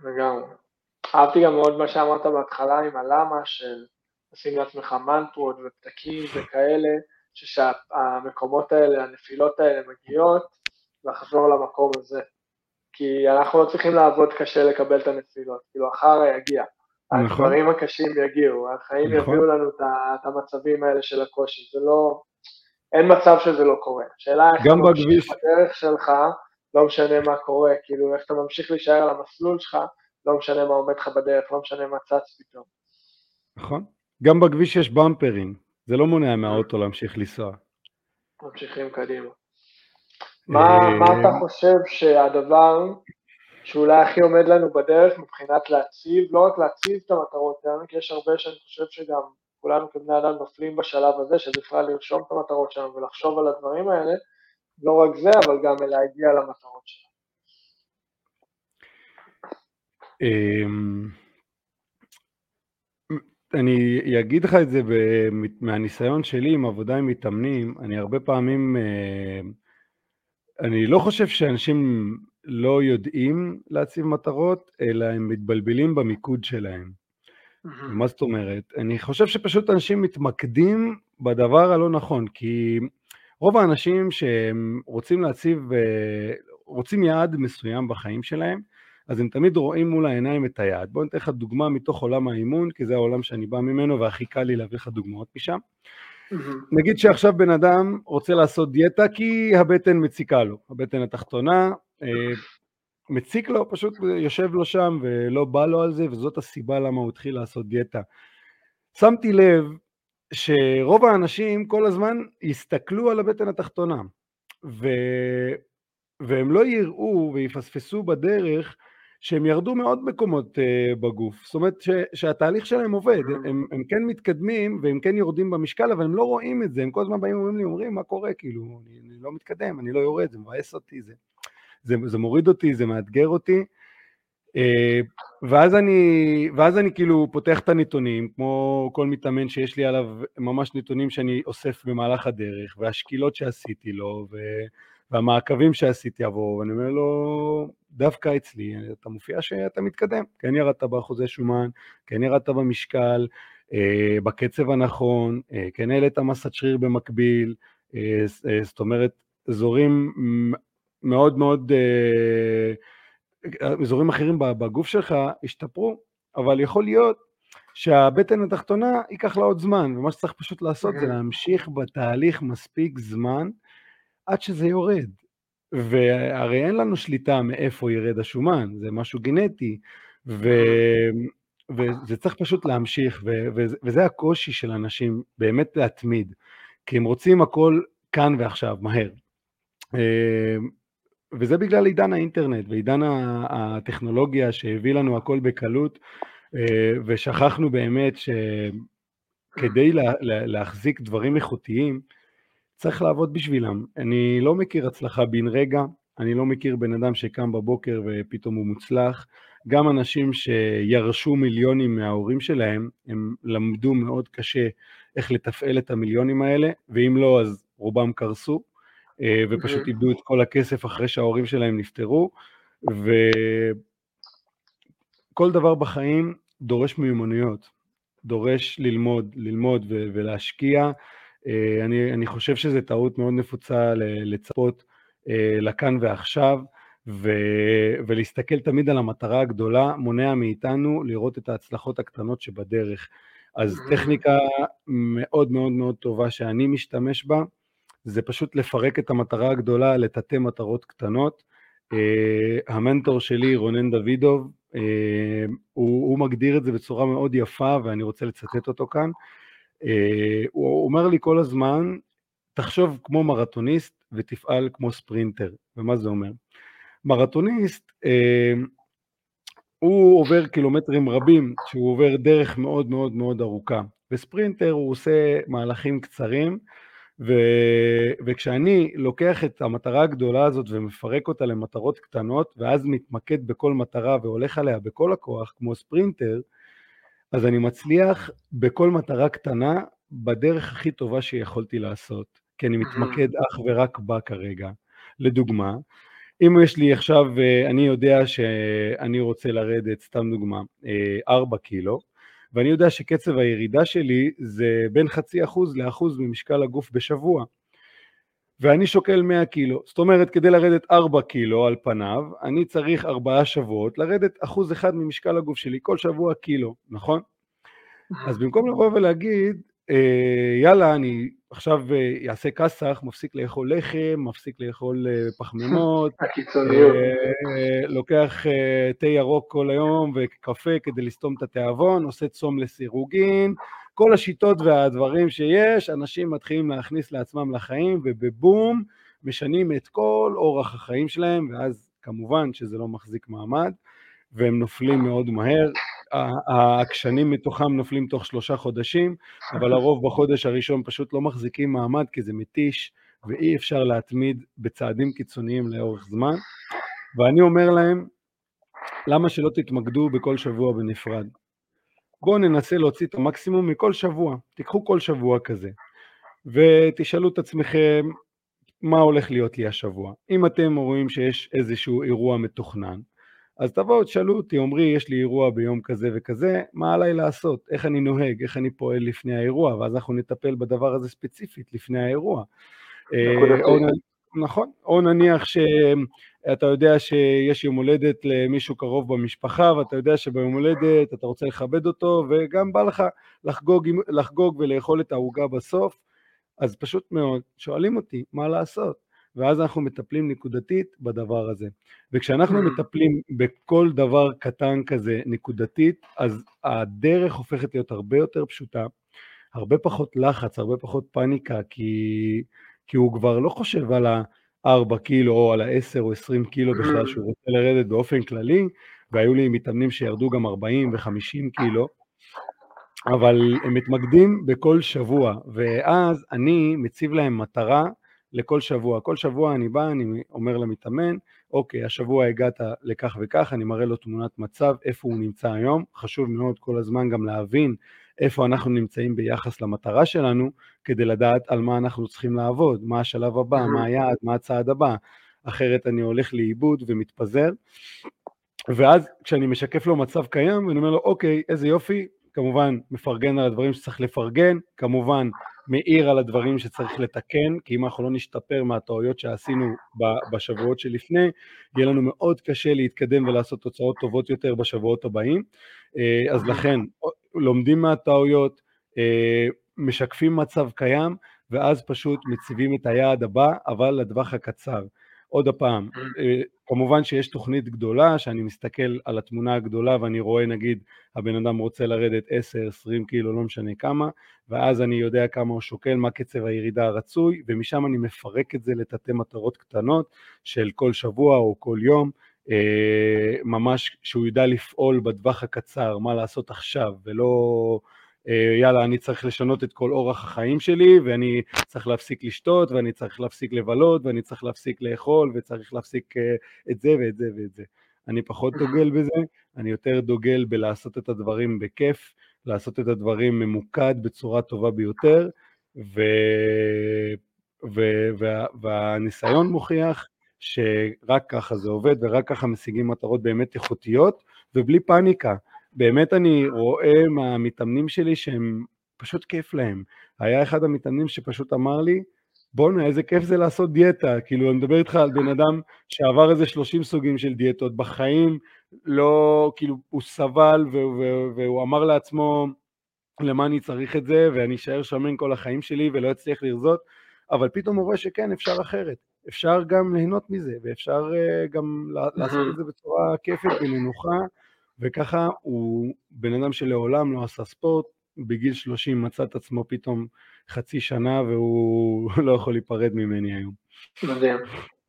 לגמרי. אהבתי גם מאוד מה שאמרת בהתחלה עם הלמה של לשים לעצמך מנטרות ופתקים וכאלה, שהמקומות האלה, הנפילות האלה מגיעות, לחזור למקום הזה. כי אנחנו לא צריכים לעבוד קשה לקבל את הנפילות, כאילו החרא יגיע, נכון. הדברים הקשים יגיעו, החיים נכון. יביאו לנו את המצבים האלה של הקושי, זה לא, אין מצב שזה לא קורה. השאלה איך אתה ממשיך בדרך שלך, לא משנה מה קורה, כאילו איך אתה ממשיך להישאר על המסלול שלך, לא משנה מה עומד לך בדרך, לא משנה מה צץ פתאום. נכון. גם בכביש יש במפרים, זה לא מונע מהאוטו להמשיך לנסוע. ממשיכים קדימה. מה, מה אתה אה, חושב שהדבר שאולי הכי עומד לנו בדרך מבחינת להציב, לא רק להציב את המטרות שלנו, כי יש הרבה שאני חושב שגם כולנו כבני אדם נופלים בשלב הזה, של בכלל לרשום את המטרות שלנו ולחשוב על הדברים האלה, לא רק זה, אבל גם להגיע למטרות שלנו. אמ, אני אגיד לך את זה מהניסיון שלי עם עבודה עם מתאמנים, אני הרבה פעמים אה, אני לא חושב שאנשים לא יודעים להציב מטרות, אלא הם מתבלבלים במיקוד שלהם. מה זאת אומרת? אני חושב שפשוט אנשים מתמקדים בדבר הלא נכון, כי רוב האנשים שהם רוצים להציב, אה, רוצים יעד מסוים בחיים שלהם, אז הם תמיד רואים מול העיניים את היעד. בואו ניתן לך דוגמה מתוך עולם האימון, כי זה העולם שאני בא ממנו והכי קל לי להביא לך דוגמאות משם. נגיד שעכשיו בן אדם רוצה לעשות דיאטה כי הבטן מציקה לו, הבטן התחתונה, אה, מציק לו, פשוט יושב לו שם ולא בא לו על זה, וזאת הסיבה למה הוא התחיל לעשות דיאטה. שמתי לב שרוב האנשים כל הזמן יסתכלו על הבטן התחתונה, ו... והם לא יראו ויפספסו בדרך שהם ירדו מעוד מקומות uh, בגוף, זאת אומרת ש, שהתהליך שלהם עובד, mm-hmm. הם, הם כן מתקדמים והם כן יורדים במשקל, אבל הם לא רואים את זה, הם כל הזמן באים ואומרים לי, אומרים, מה קורה, כאילו, אני, אני לא מתקדם, אני לא יורד, זה מבאס אותי, זה, זה, זה מוריד אותי, זה מאתגר אותי, uh, ואז אני, ואז אני כאילו פותח את הנתונים, כמו כל מתאמן שיש לי עליו ממש נתונים שאני אוסף במהלך הדרך, והשקילות שעשיתי לו, ו... והמעקבים שעשיתי עבור, ואני אומר לו, דווקא אצלי, אתה מופיע שאתה מתקדם, כן ירדת באחוזי שומן, כן ירדת במשקל, אה, בקצב הנכון, אה, כן העלית מסת שריר במקביל, אה, אה, זאת אומרת, אזורים מאוד מאוד, אה, אזורים אחרים בגוף שלך השתפרו, אבל יכול להיות שהבטן התחתונה ייקח לה עוד זמן, ומה שצריך פשוט לעשות זה להמשיך בתהליך מספיק זמן, עד שזה יורד. והרי אין לנו שליטה מאיפה ירד השומן, זה משהו גנטי, ו... וזה צריך פשוט להמשיך, ו, וזה הקושי של אנשים, באמת להתמיד, כי הם רוצים הכל כאן ועכשיו, מהר. אה, וזה בגלל עידן האינטרנט ועידן הטכנולוגיה שהביא לנו הכל בקלות, אה, ושכחנו באמת שכדי לה, להחזיק דברים איכותיים, צריך לעבוד בשבילם. אני לא מכיר הצלחה בן רגע, אני לא מכיר בן אדם שקם בבוקר ופתאום הוא מוצלח. גם אנשים שירשו מיליונים מההורים שלהם, הם למדו מאוד קשה איך לתפעל את המיליונים האלה, ואם לא, אז רובם קרסו, אה, ופשוט. איבדו את כל הכסף אחרי שההורים שלהם נפטרו, וכל דבר בחיים דורש מיומנויות, דורש ללמוד, ללמוד ולהשקיע. אה, אני, אני חושב שזו טעות מאוד נפוצה לצפות אה, לכאן ועכשיו, ו, ולהסתכל תמיד על המטרה הגדולה מונע מאיתנו לראות את ההצלחות הקטנות שבדרך. אז טכניקה מאוד מאוד מאוד טובה שאני משתמש בה, זה פשוט לפרק את המטרה הגדולה לתתי מטרות קטנות. Uh, המנטור שלי, רונן דוידוב, uh, הוא, הוא מגדיר את זה בצורה מאוד יפה ואני רוצה לצטט אותו כאן. Uh, הוא אומר לי כל הזמן, תחשוב כמו מרתוניסט ותפעל כמו ספרינטר. ומה זה אומר? מרתוניסט, אה, הוא עובר קילומטרים רבים, שהוא עובר דרך מאוד מאוד מאוד ארוכה. וספרינטר הוא עושה מהלכים קצרים, ו... וכשאני לוקח את המטרה הגדולה הזאת ומפרק אותה למטרות קטנות, ואז מתמקד בכל מטרה והולך עליה בכל הכוח, כמו ספרינטר, אז אני מצליח בכל מטרה קטנה בדרך הכי טובה שיכולתי לעשות, כי אני מתמקד אך ורק בה כרגע. לדוגמה, אם יש לי עכשיו, אה, אני יודע שאני רוצה לרדת, סתם דוגמה, 4 אה, קילו, ואני יודע שקצב הירידה שלי זה בין חצי אחוז לאחוז ממשקל הגוף בשבוע. ואני שוקל 100 קילו, זאת אומרת כדי לרדת 4 קילו על פניו, אני צריך 4 שבועות לרדת אחוז אחד ממשקל הגוף שלי, כל שבוע קילו, נכון? אז במקום לבוא ולהגיד, אה, יאללה, אני עכשיו אעשה אה, כסח, מפסיק לאכול לחם, מפסיק לאכול אה, פחמימות, (laughs) לוקח תה ירוק כל היום וקפה כדי לסתום את התיאבון, עושה צום לסירוגין, כל השיטות והדברים שיש, אנשים מתחילים להכניס לעצמם לחיים, ובבום, משנים את כל אורח החיים שלהם, ואז כמובן שזה לא מחזיק מעמד, והם נופלים מאוד מהר. העקשנים מתוכם נופלים תוך שלושה חודשים, אבל הרוב בחודש הראשון פשוט לא מחזיקים מעמד כי זה מתיש ואי אפשר להתמיד בצעדים קיצוניים לאורך זמן. ואני אומר להם, למה שלא תתמקדו בכל שבוע בנפרד? בואו ננסה להוציא את המקסימום מכל שבוע, תיקחו כל שבוע כזה, ותשאלו את עצמכם מה הולך להיות לי השבוע. אם אתם רואים שיש איזשהו אירוע מתוכנן, אז תבואו, תשאלו אותי, עמרי, יש לי אירוע ביום כזה וכזה, מה עליי לעשות? איך אני נוהג? איך אני פועל לפני האירוע? ואז אנחנו נטפל בדבר הזה ספציפית לפני האירוע. נכון, או נניח שאתה יודע שיש יום הולדת למישהו קרוב במשפחה, ואתה יודע שביום הולדת אתה רוצה לכבד אותו, וגם בא לך לחגוג, לחגוג ולאכול את העוגה בסוף, אז פשוט מאוד, שואלים אותי מה לעשות. ואז אנחנו מטפלים נקודתית בדבר הזה. וכשאנחנו mm. מטפלים בכל דבר קטן כזה נקודתית, אז הדרך הופכת להיות הרבה יותר פשוטה, הרבה פחות לחץ, הרבה פחות פאניקה, כי, כי הוא כבר לא חושב על ה-4 קילו או על ה-10 או 20 קילו בכלל שהוא רוצה לרדת באופן כללי, והיו לי מתאמנים שירדו גם 40 ו-50 קילו, אבל הם מתמקדים בכל שבוע, ואז אני מציב להם מטרה לכל שבוע. כל שבוע אני בא, אני אומר למתאמן, אוקיי, השבוע הגעת לכך וכך, אני מראה לו תמונת מצב, איפה הוא נמצא היום. חשוב מאוד כל הזמן גם להבין איפה אנחנו נמצאים ביחס למטרה שלנו, כדי לדעת על מה אנחנו צריכים לעבוד, מה השלב הבא, מה היעד, מה הצעד הבא. אחרת אני הולך לאיבוד ומתפזר. ואז כשאני משקף לו מצב קיים, אני אומר לו, אוקיי, איזה יופי, כמובן מפרגן על הדברים שצריך לפרגן, כמובן מעיר על הדברים שצריך לתקן, כי אם אנחנו לא נשתפר מהטעויות שעשינו בשבועות שלפני, יהיה לנו מאוד קשה להתקדם ולעשות תוצאות טובות יותר בשבועות הבאים. אה, אז לכן, לומדים מהטעויות, אה, משקפים מצב קיים, ואז פשוט מציבים את היעד הבא, אבל לטווח הקצר. עוד הפעם, אה, כמובן שיש תוכנית גדולה, שאני מסתכל על התמונה הגדולה ואני רואה נגיד הבן אדם רוצה לרדת 10, 20 קילו, לא משנה כמה, ואז אני יודע כמה הוא שוקל, מה קצב הירידה הרצוי, ומשם אני מפרק את זה לתתי מטרות קטנות של כל שבוע או כל יום, אה, ממש שהוא ידע לפעול בטווח הקצר, מה לעשות עכשיו, ולא אה, יאללה, אני צריך לשנות את כל אורח החיים שלי, ואני צריך להפסיק לשתות, ואני צריך להפסיק לבלות, ואני צריך להפסיק לאכול, וצריך להפסיק אה, את זה ואת זה ואת זה. אני פחות דוגל בזה, אני יותר דוגל בלעשות את הדברים בכיף, לעשות את הדברים ממוקד בצורה טובה ביותר, ו... ו... וה... והניסיון מוכיח שרק ככה זה עובד ורק ככה משיגים מטרות באמת איכותיות ובלי פאניקה. באמת אני רואה מהמתאמנים שלי שהם פשוט כיף להם. היה אחד המתאמנים שפשוט אמר לי, בואנה איזה כיף זה לעשות דיאטה, כאילו אני מדבר איתך על בן אדם שעבר איזה 30 סוגים של דיאטות בחיים, לא, כאילו הוא סבל והוא, אמר לעצמו למה אני צריך את זה ואני אשאר שמן כל החיים שלי ולא אצליח לרזות, אבל פתאום הוא רואה שכן אפשר אחרת, אפשר גם ליהנות מזה ואפשר uh, גם לעשות את זה בצורה כיפית ונינוחה וככה הוא בן אדם שלעולם לא עשה ספורט, בגיל 30 מצא את עצמו פתאום חצי שנה והוא (laughs) לא יכול להיפרד ממני היום. מדהים,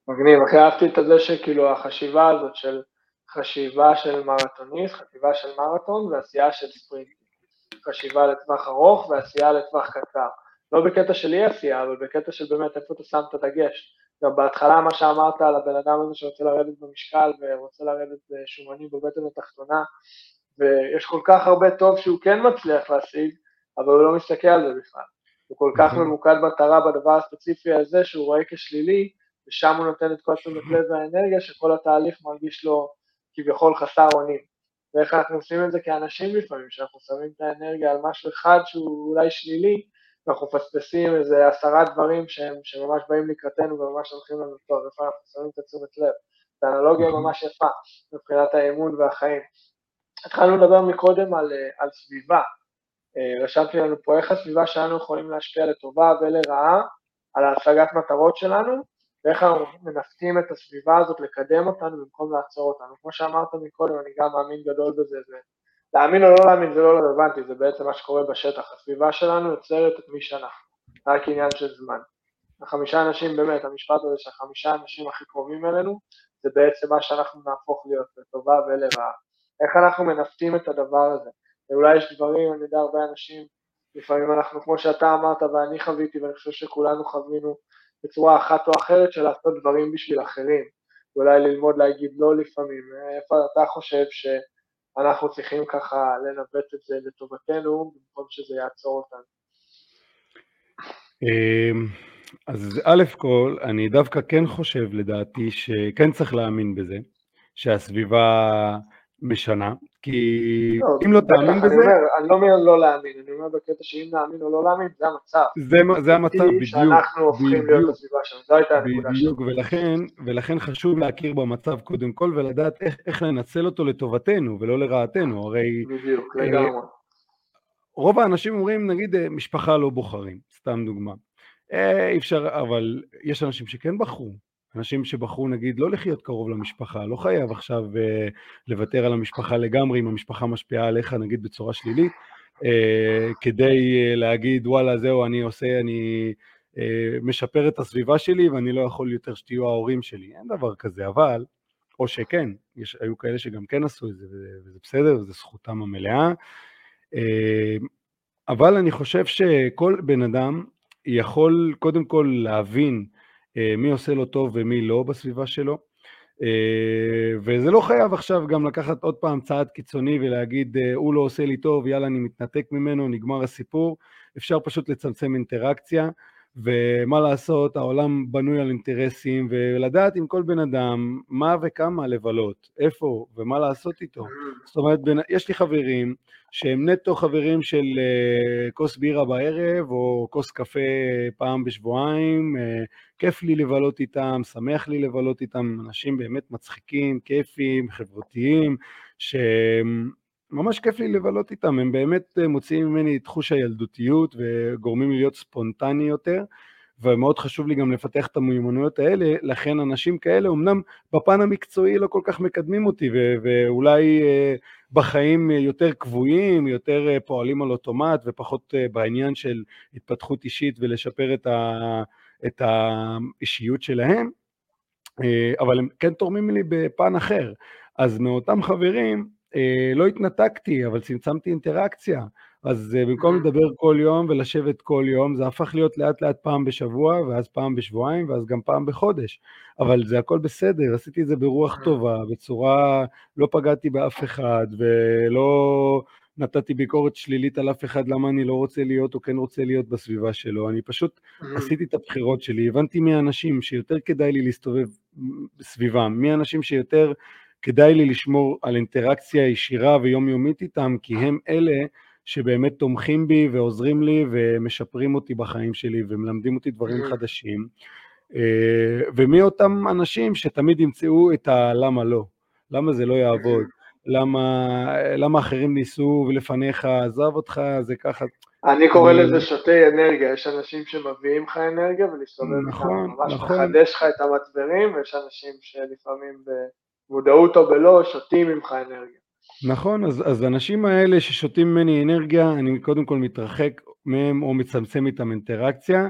מגניב, הכי אהבתי את זה שכאילו החשיבה הזאת של חשיבה של מרתוניסט, חשיבה של מרתון ועשייה של ספרינט. חשיבה לטווח ארוך ועשייה לטווח קצר. לא בקטע של אי עשייה, אבל בקטע של באמת איפה אתה שם את הדגש. גם בהתחלה מה שאמרת על הבן אדם הזה שרוצה לרדת במשקל ורוצה לרדת שומנים בבטן התחתונה, ויש כל כך הרבה טוב שהוא כן מצליח להשיג, אבל הוא לא מסתכל על זה בכלל. הוא כל כך ממוקד מטרה בדבר הספציפי הזה שהוא רואה כשלילי, ושם הוא נותן את כל תשומת לב והאנרגיה, שכל התהליך מרגיש לו כביכול חסר אונים. ואיך אנחנו עושים את זה כאנשים לפעמים, שאנחנו שמים את האנרגיה על משהו אחד שהוא אולי שלילי, ואנחנו מפספסים איזה עשרה דברים שהם, שממש באים לקראתנו וממש הולכים לנו טוב, איפה אנחנו שמים את התשומת לב. זו אנלוגיה ממש יפה מבחינת האמון והחיים. התחלנו לדבר מקודם על, על סביבה. אה, רשמתי לנו פה איך הסביבה שלנו יכולים להשפיע לטובה ולרעה על השגת מטרות שלנו, ואיך אנחנו מנווטים את הסביבה הזאת לקדם אותנו במקום לעצור אותנו. כמו שאמרת מקודם, אני גם מאמין גדול בזה, זה להאמין או לא להאמין זה לא רלוונטי, זה בעצם מה שקורה בשטח. הסביבה שלנו יוצרת את מי שאנחנו, רק עניין של זמן. החמישה אנשים, באמת, המשפט הזה שהחמישה האנשים הכי קרובים אלינו, זה בעצם מה שאנחנו נהפוך להיות, לטובה ולרעה. איך אנחנו מנווטים את הדבר הזה? ואולי יש דברים, אני יודע, הרבה אנשים, לפעמים אנחנו, כמו שאתה אמרת ואני חוויתי, ואני חושב שכולנו חווינו בצורה אחת או אחרת של לעשות דברים בשביל אחרים. ואולי ללמוד להגיד לא לפעמים. איפה אתה חושב ש... אנחנו צריכים ככה לנווט את זה לטובתנו, במקום שזה יעצור אותנו. אמ, אז א' כל, אני דווקא כן חושב לדעתי שכן צריך להאמין בזה, שהסביבה משנה, כי לא, אם לא תאמין בזה... אני, אומר, אני לא אומר לא להאמין, אני אומר בקטע שאם נאמין או לא להאמין, זה המצב. זה, זה המצב, בדיוק. שאנחנו הופכים בדיוק, להיות בסביבה שלנו, זו הייתה הנקודה שלנו. בדיוק, ולכן, ולכן חשוב להכיר במצב קודם כל, ולדעת איך, איך לנצל אותו לטובתנו ולא לרעתנו, הרי... בדיוק, אה, לגמרי. רוב האנשים אומרים, נגיד, אה, משפחה לא בוחרים, סתם דוגמה. אה, אי אפשר, אבל יש אנשים שכן בחרו, אנשים שבחרו נגיד לא לחיות קרוב למשפחה, לא חייב עכשיו uh, לוותר על המשפחה לגמרי אם המשפחה משפיעה עליך נגיד בצורה שלילית, uh, כדי uh, להגיד וואלה זהו אני עושה, אני uh, משפר את הסביבה שלי ואני לא יכול יותר שתהיו ההורים שלי, אין דבר כזה, אבל, או שכן, יש, היו כאלה שגם כן עשו את זה וזה בסדר, וזו זכותם המלאה, uh, אבל אני חושב שכל בן אדם יכול קודם כל להבין מי עושה לו טוב ומי לא בסביבה שלו. אה, וזה לא חייב עכשיו גם לקחת עוד פעם צעד קיצוני ולהגיד אה, הוא לא עושה לי טוב, יאללה אני מתנתק ממנו, נגמר הסיפור. אפשר פשוט לצמצם אינטראקציה, ומה לעשות, העולם בנוי על אינטרסים, ולדעת עם כל בן אדם מה וכמה לבלות, איפה ומה לעשות איתו. זאת אומרת, יש לי חברים שהם נטו חברים של uh, כוס בירה בערב, או כוס קפה פעם בשבועיים, uh, כיף לי לבלות איתם, שמח לי לבלות איתם, אנשים באמת מצחיקים, כיפים, חברתיים, שממש כיף לי לבלות איתם, הם באמת אה, מוציאים ממני את תחוש הילדותיות וגורמים לי להיות ספונטני יותר, ומאוד חשוב לי גם לפתח את המיומנויות האלה, לכן אנשים כאלה, אמנם בפן המקצועי לא כל כך מקדמים אותי, ו- ואולי אה, בחיים יותר קבועים, יותר אה, פועלים על אוטומט, ופחות אה, בעניין של התפתחות אישית ולשפר את, ה- את האישיות שלהם, אבל הם כן תורמים לי בפן אחר. אז מאותם חברים לא התנתקתי, אבל צמצמתי אינטראקציה. אז אה, במקום לדבר כל יום ולשבת כל יום, זה הפך להיות לאט לאט פעם בשבוע, ואז פעם בשבועיים, ואז גם פעם בחודש. אבל זה הכל בסדר, עשיתי את זה ברוח טובה, בצורה, לא פגעתי באף אחד, ולא נתתי ביקורת שלילית על אף אחד למה אני לא רוצה להיות או כן רוצה להיות בסביבה שלו. אני פשוט עשיתי את הבחירות שלי, הבנתי מי האנשים שיותר כדאי לי להסתובב סביבם, מי האנשים שיותר כדאי לי לשמור על אינטראקציה ישירה ויומיומית איתם, כי הם אלה שבאמת תומכים בי ועוזרים לי ומשפרים אותי בחיים שלי ומלמדים אותי דברים. חדשים. אה, ומי אותם אנשים שתמיד ימצאו את הלמה לא, למה זה לא יעבוד. למה, למה אחרים ניסו ולפניך, עזב אותך, זה ככה. אני קורא לזה שותי אנרגיה, יש אנשים שמביאים לך אנרגיה ולהסתובב נכון, ממש נכון. מחדש לך את המצברים, ויש אנשים שלפעמים במודעות או בלא שותים ממך אנרגיה. נכון, אז, אז האנשים האלה ששותים ממני אנרגיה, אני קודם כל מתרחק מהם או מצמצם איתם אינטראקציה,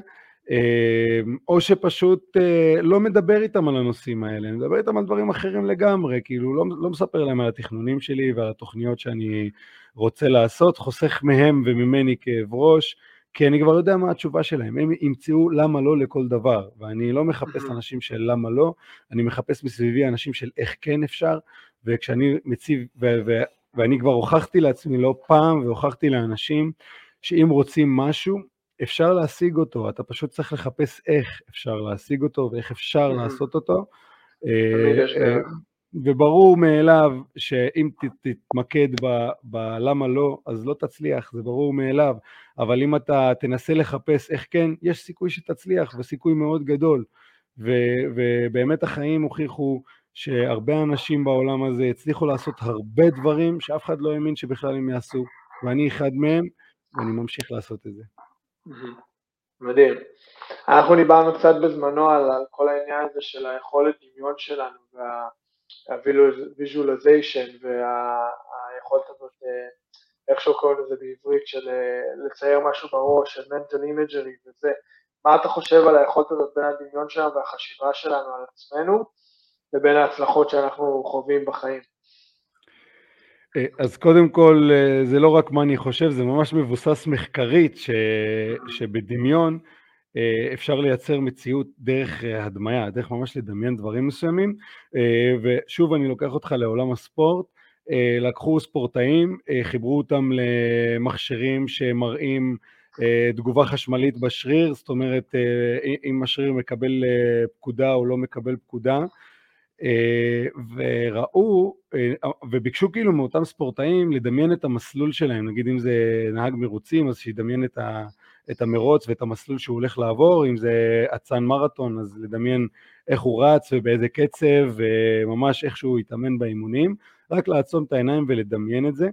אה, או שפשוט אה, לא מדבר איתם על הנושאים האלה, אני מדבר איתם על דברים אחרים לגמרי, כאילו לא, לא מספר להם על התכנונים שלי ועל התוכניות שאני רוצה לעשות, חוסך מהם וממני כאב ראש, כי אני כבר יודע מה התשובה שלהם, הם ימצאו למה לא לכל דבר, ואני לא מחפש אנשים של למה לא, אני מחפש מסביבי אנשים של איך כן אפשר, וכשאני מציב, ו- ו- ואני כבר הוכחתי לעצמי לא פעם, והוכחתי לאנשים, שאם רוצים משהו, אפשר להשיג אותו, אתה פשוט צריך לחפש איך אפשר להשיג אותו ואיך אפשר mm-hmm. לעשות אותו. וברור מאליו שאם תתמקד בלמה לא, אז לא תצליח, זה ברור מאליו, אבל אם אתה תנסה לחפש איך כן, יש סיכוי שתצליח, וסיכוי מאוד גדול. ובאמת החיים הוכיחו שהרבה אנשים בעולם הזה הצליחו לעשות הרבה דברים שאף אחד לא האמין שבכלל הם יעשו, ואני אחד מהם, ואני ממשיך לעשות את זה. מדהים. אנחנו דיברנו קצת בזמנו על, על כל העניין הזה של היכולת דמיון שלנו וה-visualization והיכולת הזאת, אה, איכשהו קוראים לזה בעברית, של אה, לצייר משהו בראש, של mental imagery וזה. מה אתה חושב על היכולת הזאת בין הדמיון שלנו והחשיבה שלנו על עצמנו לבין ההצלחות שאנחנו חווים בחיים. אה, אז קודם כל, זה לא רק מה אני חושב, זה ממש מבוסס מחקרית ש... שבדמיון אפשר לייצר מציאות דרך הדמיה, דרך ממש לדמיין דברים מסוימים. ושוב, אני לוקח אותך לעולם הספורט. לקחו ספורטאים, חיברו אותם למכשירים שמראים תגובה חשמלית בשריר, זאת אומרת, אם השריר מקבל פקודה או לא מקבל פקודה, אה, וראו, אה, וביקשו כאילו מאותם ספורטאים לדמיין את המסלול שלהם, נגיד אם זה נהג מרוצים, אז שידמיין את, ה, את המרוץ ואת המסלול שהוא הולך לעבור, אם זה אצן מרתון, אז לדמיין איך הוא רץ ובאיזה קצב, וממש איך שהוא יתאמן באימונים, רק לעצום את העיניים ולדמיין את זה,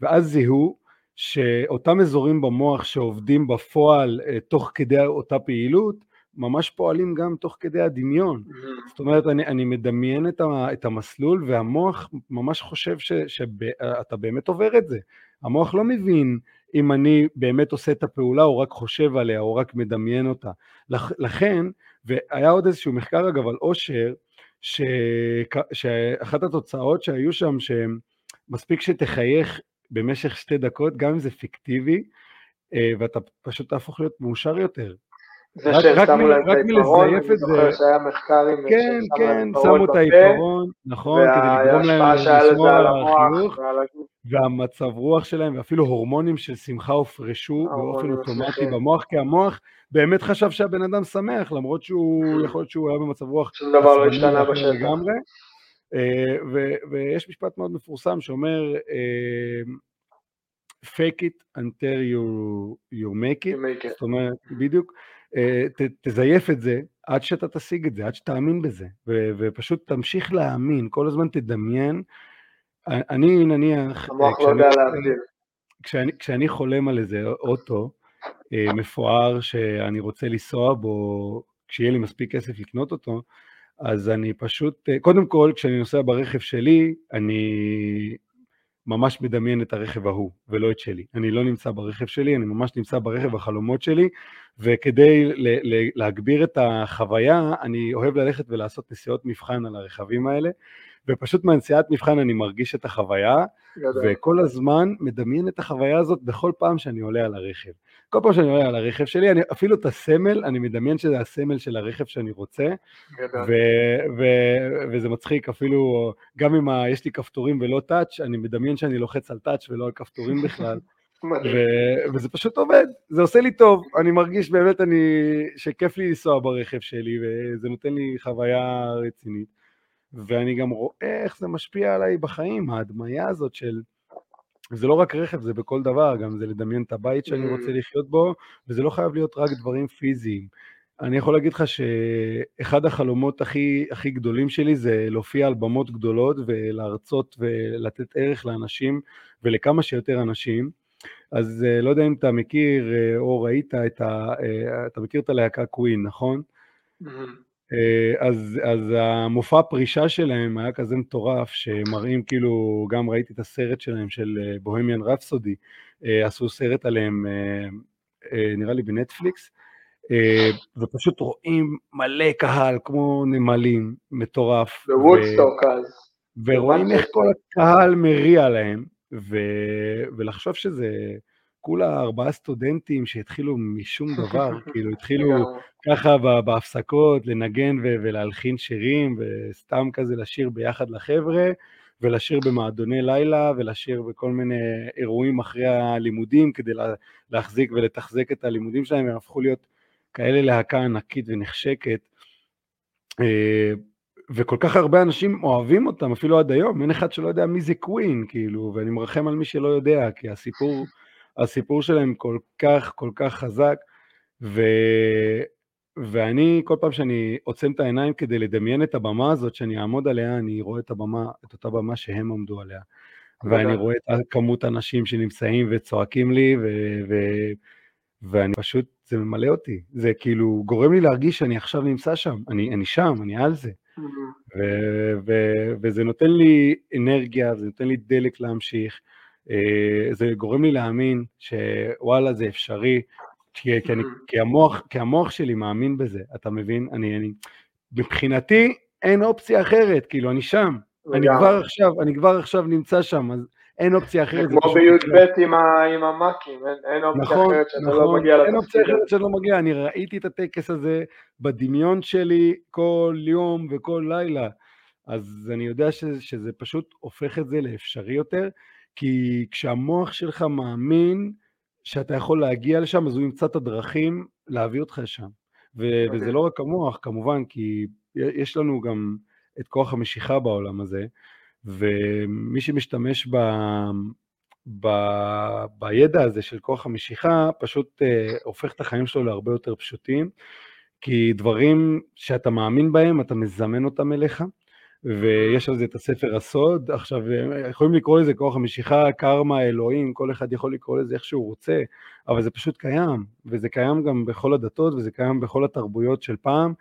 ואז זיהו שאותם אזורים במוח שעובדים בפועל אה, תוך כדי אותה פעילות, ממש פועלים גם תוך כדי הדמיון. Mm-hmm. זאת אומרת, אני, אני מדמיין את, ה, את המסלול והמוח ממש חושב שאתה באמת עובר את זה. המוח לא מבין אם אני באמת עושה את הפעולה או רק חושב עליה או רק מדמיין אותה. לכן, והיה עוד איזשהו מחקר אגב על אושר, ש... שאחת התוצאות שהיו שם, שמספיק שתחייך במשך שתי דקות, גם אם זה פיקטיבי, אה, ואתה פשוט תהפוך להיות מאושר יותר. זה שהם שמו להם את העיפרון, אני זוכר שהיה מחקר עם... כן, כן, שמו את העיפרון, נכון, כדי לגרום להם לשמור על החיוך, והמצב רוח שלהם, ואפילו הורמונים של שמחה הופרשו באופן אוטומטי במוח, כי המוח באמת חשב שהבן אדם שמח, למרות שהוא, יכול להיות שהוא היה במצב רוח... שום דבר לא השתנה בשטח. אה, ויש משפט מאוד מפורסם שאומר, אה, fake it until you, you make it, make it. זאת אומרת, בדיוק, אה, ת, תזייף את זה עד שאתה תשיג את זה, עד שתאמין בזה, ו, ופשוט תמשיך להאמין, כל הזמן תדמיין. אני נניח, המוח לא יודע להבדיל. כשאני, כשאני חולם על איזה אוטו, מפואר שאני רוצה לנסוע בו כשיהיה לי מספיק כסף לקנות אותו, אז אני פשוט, קודם כל, כשאני נוסע ברכב שלי, אני ממש מדמיין את הרכב ההוא, ולא את שלי. אני לא נמצא ברכב שלי, אני ממש נמצא ברכב החלומות שלי, וכדי להגביר את החוויה, אני אוהב ללכת ולעשות נסיעות מבחן על הרכבים האלה, ופשוט מהנסיעת מבחן אני מרגיש את החוויה. וכל הזמן מדמיין את החוויה הזאת בכל פעם שאני עולה על הרכב. כל פעם שאני עולה על הרכב שלי, אני, אפילו את הסמל, אני מדמיין שזה הסמל של הרכב שאני רוצה, ו- ו- וזה מצחיק אפילו, גם אם ה- יש לי כפתורים ולא טאץ', אני מדמיין שאני לוחץ על טאץ' ולא על כפתורים בכלל. (laughs) ו- וזה פשוט עובד, זה עושה לי טוב, אני מרגיש באמת אני, שכיף לי לנסוע ברכב שלי, וזה נותן לי חוויה רצינית. ואני גם רואה איך זה משפיע עליי בחיים, ההדמיה הזאת של... זה לא רק רכב, זה בכל דבר, גם זה לדמיין את הבית שאני רוצה mm. לחיות בו, וזה לא חייב להיות רק דברים פיזיים. אני יכול להגיד לך שאחד החלומות הכי, הכי גדולים שלי זה להופיע על במות גדולות ולהרצות ולתת ערך לאנשים ולכמה שיותר אנשים. אז אה, לא יודע אם אתה מכיר אה, או ראית את ה... אה, אתה מכיר את הלהקה קווין, נכון? Mm-hmm. אה, אז, אז המופע פרישה שלהם היה כזה מטורף, שמראים כאילו, גם ראיתי את הסרט שלהם של בוהמיאן אה, רפסודי, אה, עשו סרט עליהם, נראה לי בנטפליקס, ופשוט רואים מלא קהל כמו נמלים, מטורף. בוודסטוק אז. ורואים איך כל הקהל מריע להם, ו, ולחשוב שזה... כולה ארבעה סטודנטים שהתחילו משום דבר, (laughs) כאילו התחילו ככה בהפסקות לנגן ולהלחין שירים וסתם כזה לשיר ביחד לחבר'ה ולשיר במועדוני לילה ולשיר בכל מיני אירועים אחרי הלימודים כדי להחזיק ולתחזק את הלימודים שלהם, הם הפכו להיות כאלה להקה ענקית ונחשקת. אה, וכל כך הרבה אנשים אוהבים אותם, אפילו עד היום, אין אחד שלא יודע מי זה קווין, כאילו, ואני מרחם על מי שלא יודע, כי הסיפור הסיפור שלהם כל כך, כל כך חזק, ו... ואני, כל פעם שאני עוצם את העיניים כדי לדמיין את הבמה הזאת, שאני אעמוד עליה, אני רואה את הבמה, את אותה במה שהם עמדו עליה. ואני רואה את כמות האנשים שנמצאים וצועקים לי, ו... ו... ואני פשוט, זה ממלא אותי. זה כאילו גורם לי להרגיש שאני עכשיו נמצא שם, אני, אני שם, אני על זה. ו... ו... וזה נותן לי אנרגיה, זה נותן לי דלק להמשיך. אה, זה גורם לי להאמין שוואלה זה אפשרי, כי, כי, אני, כי, המוח, כי המוח שלי מאמין בזה, אתה מבין? אני, אני, מבחינתי אין אופציה אחרת, כאילו אני שם, אני כבר עכשיו, אני כבר עכשיו נמצא שם, אז אין אופציה אחרת. זה כמו בי"ב עם, המאקים, אין, אין אופציה נכון, אחרת שאתה לא נכון, מגיע לתפקיד. אין אופציה אחרת שאני לא מגיע, אני ראיתי את הטקס הזה בדמיון שלי כל יום וכל לילה, אז אני יודע שזה פשוט הופך את זה לאפשרי יותר, כי כשהמוח שלך מאמין שאתה יכול להגיע לשם, אז הוא ימצא את הדרכים להביא אותך לשם. ו- וזה לא רק המוח, כמובן, כי יש לנו גם את כוח המשיכה בעולם הזה, ומי שמשתמש ב... ב... בידע הזה של כוח המשיכה, פשוט uh, הופך את החיים שלו להרבה יותר פשוטים, כי דברים שאתה מאמין בהם, אתה מזמן אותם אליך, ויש על זה את הספר הסוד, עכשיו יכולים לקרוא לזה כוח המשיכה, קרמה, אלוהים, כל אחד יכול לקרוא לזה איך שהוא רוצה, אבל זה פשוט קיים, וזה קיים גם בכל הדתות וזה קיים בכל התרבויות של פעם,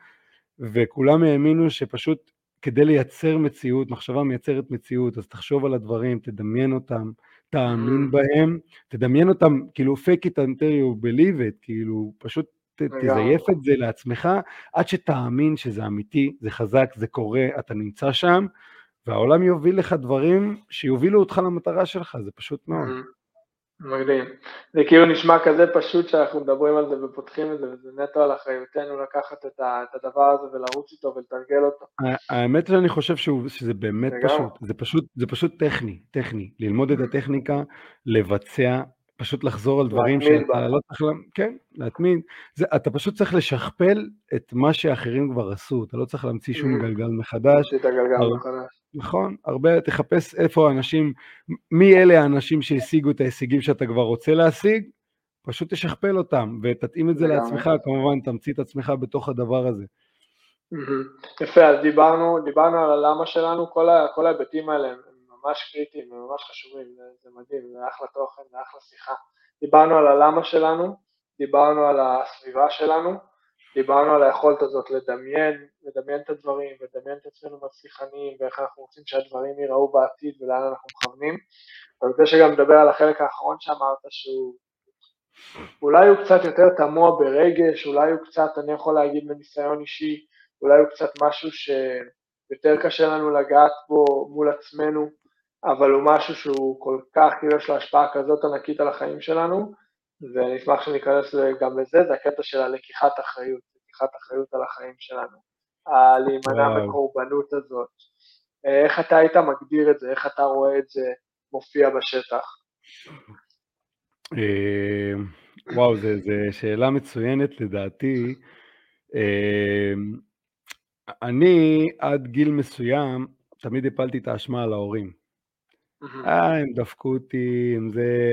וכולם האמינו שפשוט כדי לייצר מציאות, מחשבה מייצרת מציאות, אז תחשוב על הדברים, תדמיין אותם, תאמין mm. בהם, תדמיין אותם, כאילו fake it until you believe it, כאילו פשוט תזייף את זה לעצמך, עד שתאמין שזה אמיתי, זה חזק, זה קורה, אתה נמצא שם, והעולם יוביל לך דברים שיובילו אותך למטרה שלך, זה פשוט מאוד. מדהים. זה כאילו נשמע כזה פשוט שאנחנו מדברים על זה ופותחים את זה, וזה נטו על אחריותנו לקחת את, הדבר הזה ולרוץ איתו ולתרגל אותו. האמת שאני חושב שזה באמת פשוט, זה פשוט, זה פשוט טכני, טכני, ללמוד את הטכניקה, לבצע, פשוט לחזור על דברים שאתה לא צריך, כן, להתמיד. זה, אתה פשוט צריך לשכפל את מה שאחרים כבר עשו, אתה לא צריך להמציא שום mm. גלגל מחדש. את הגלגל מחדש. נכון, הרבה, תחפש איפה האנשים, מי אלה האנשים שהשיגו את ההישגים שאתה כבר רוצה להשיג, פשוט תשכפל אותם ותתאים את זה לעצמך, כמובן תמציא את עצמך בתוך הדבר הזה. יפה, אז דיברנו, דיברנו על הלמה שלנו, כל ההיבטים האלה הם ממש קריטיים וממש חשובים, זה, זה מדהים, זה אחלה תוכן, זה אחלה שיחה. דיברנו על הלמה שלנו, דיברנו על הסביבה שלנו, דיברנו על היכולת הזאת לדמיין, לדמיין את הדברים, לדמיין את עצמנו מצליחנים ואיך אנחנו רוצים שהדברים ייראו בעתיד ולאן אנחנו מכוונים. אני רוצה שגם נדבר על החלק האחרון שאמרת שהוא אולי הוא קצת יותר תמוה ברגש, אולי הוא קצת, אני יכול להגיד מניסיון אישי, אולי הוא קצת משהו שיותר קשה לנו לגעת בו מול עצמנו, אבל הוא משהו שהוא כל כך, כאילו יש לו השפעה כזאת ענקית על החיים שלנו, ואני אשמח שניכנס גם לזה, זה הקטע של הלקיחת אחריות, לקיחת אחריות על החיים שלנו, הלהימנע בקורבנות הזאת. איך אתה היית מגדיר את זה, איך אתה רואה את זה מופיע בשטח? אה, וואו, זו שאלה מצוינת לדעתי. אה, אני עד גיל מסוים תמיד הפלתי את האשמה על ההורים. אה, הם דפקו אותי, אם זה,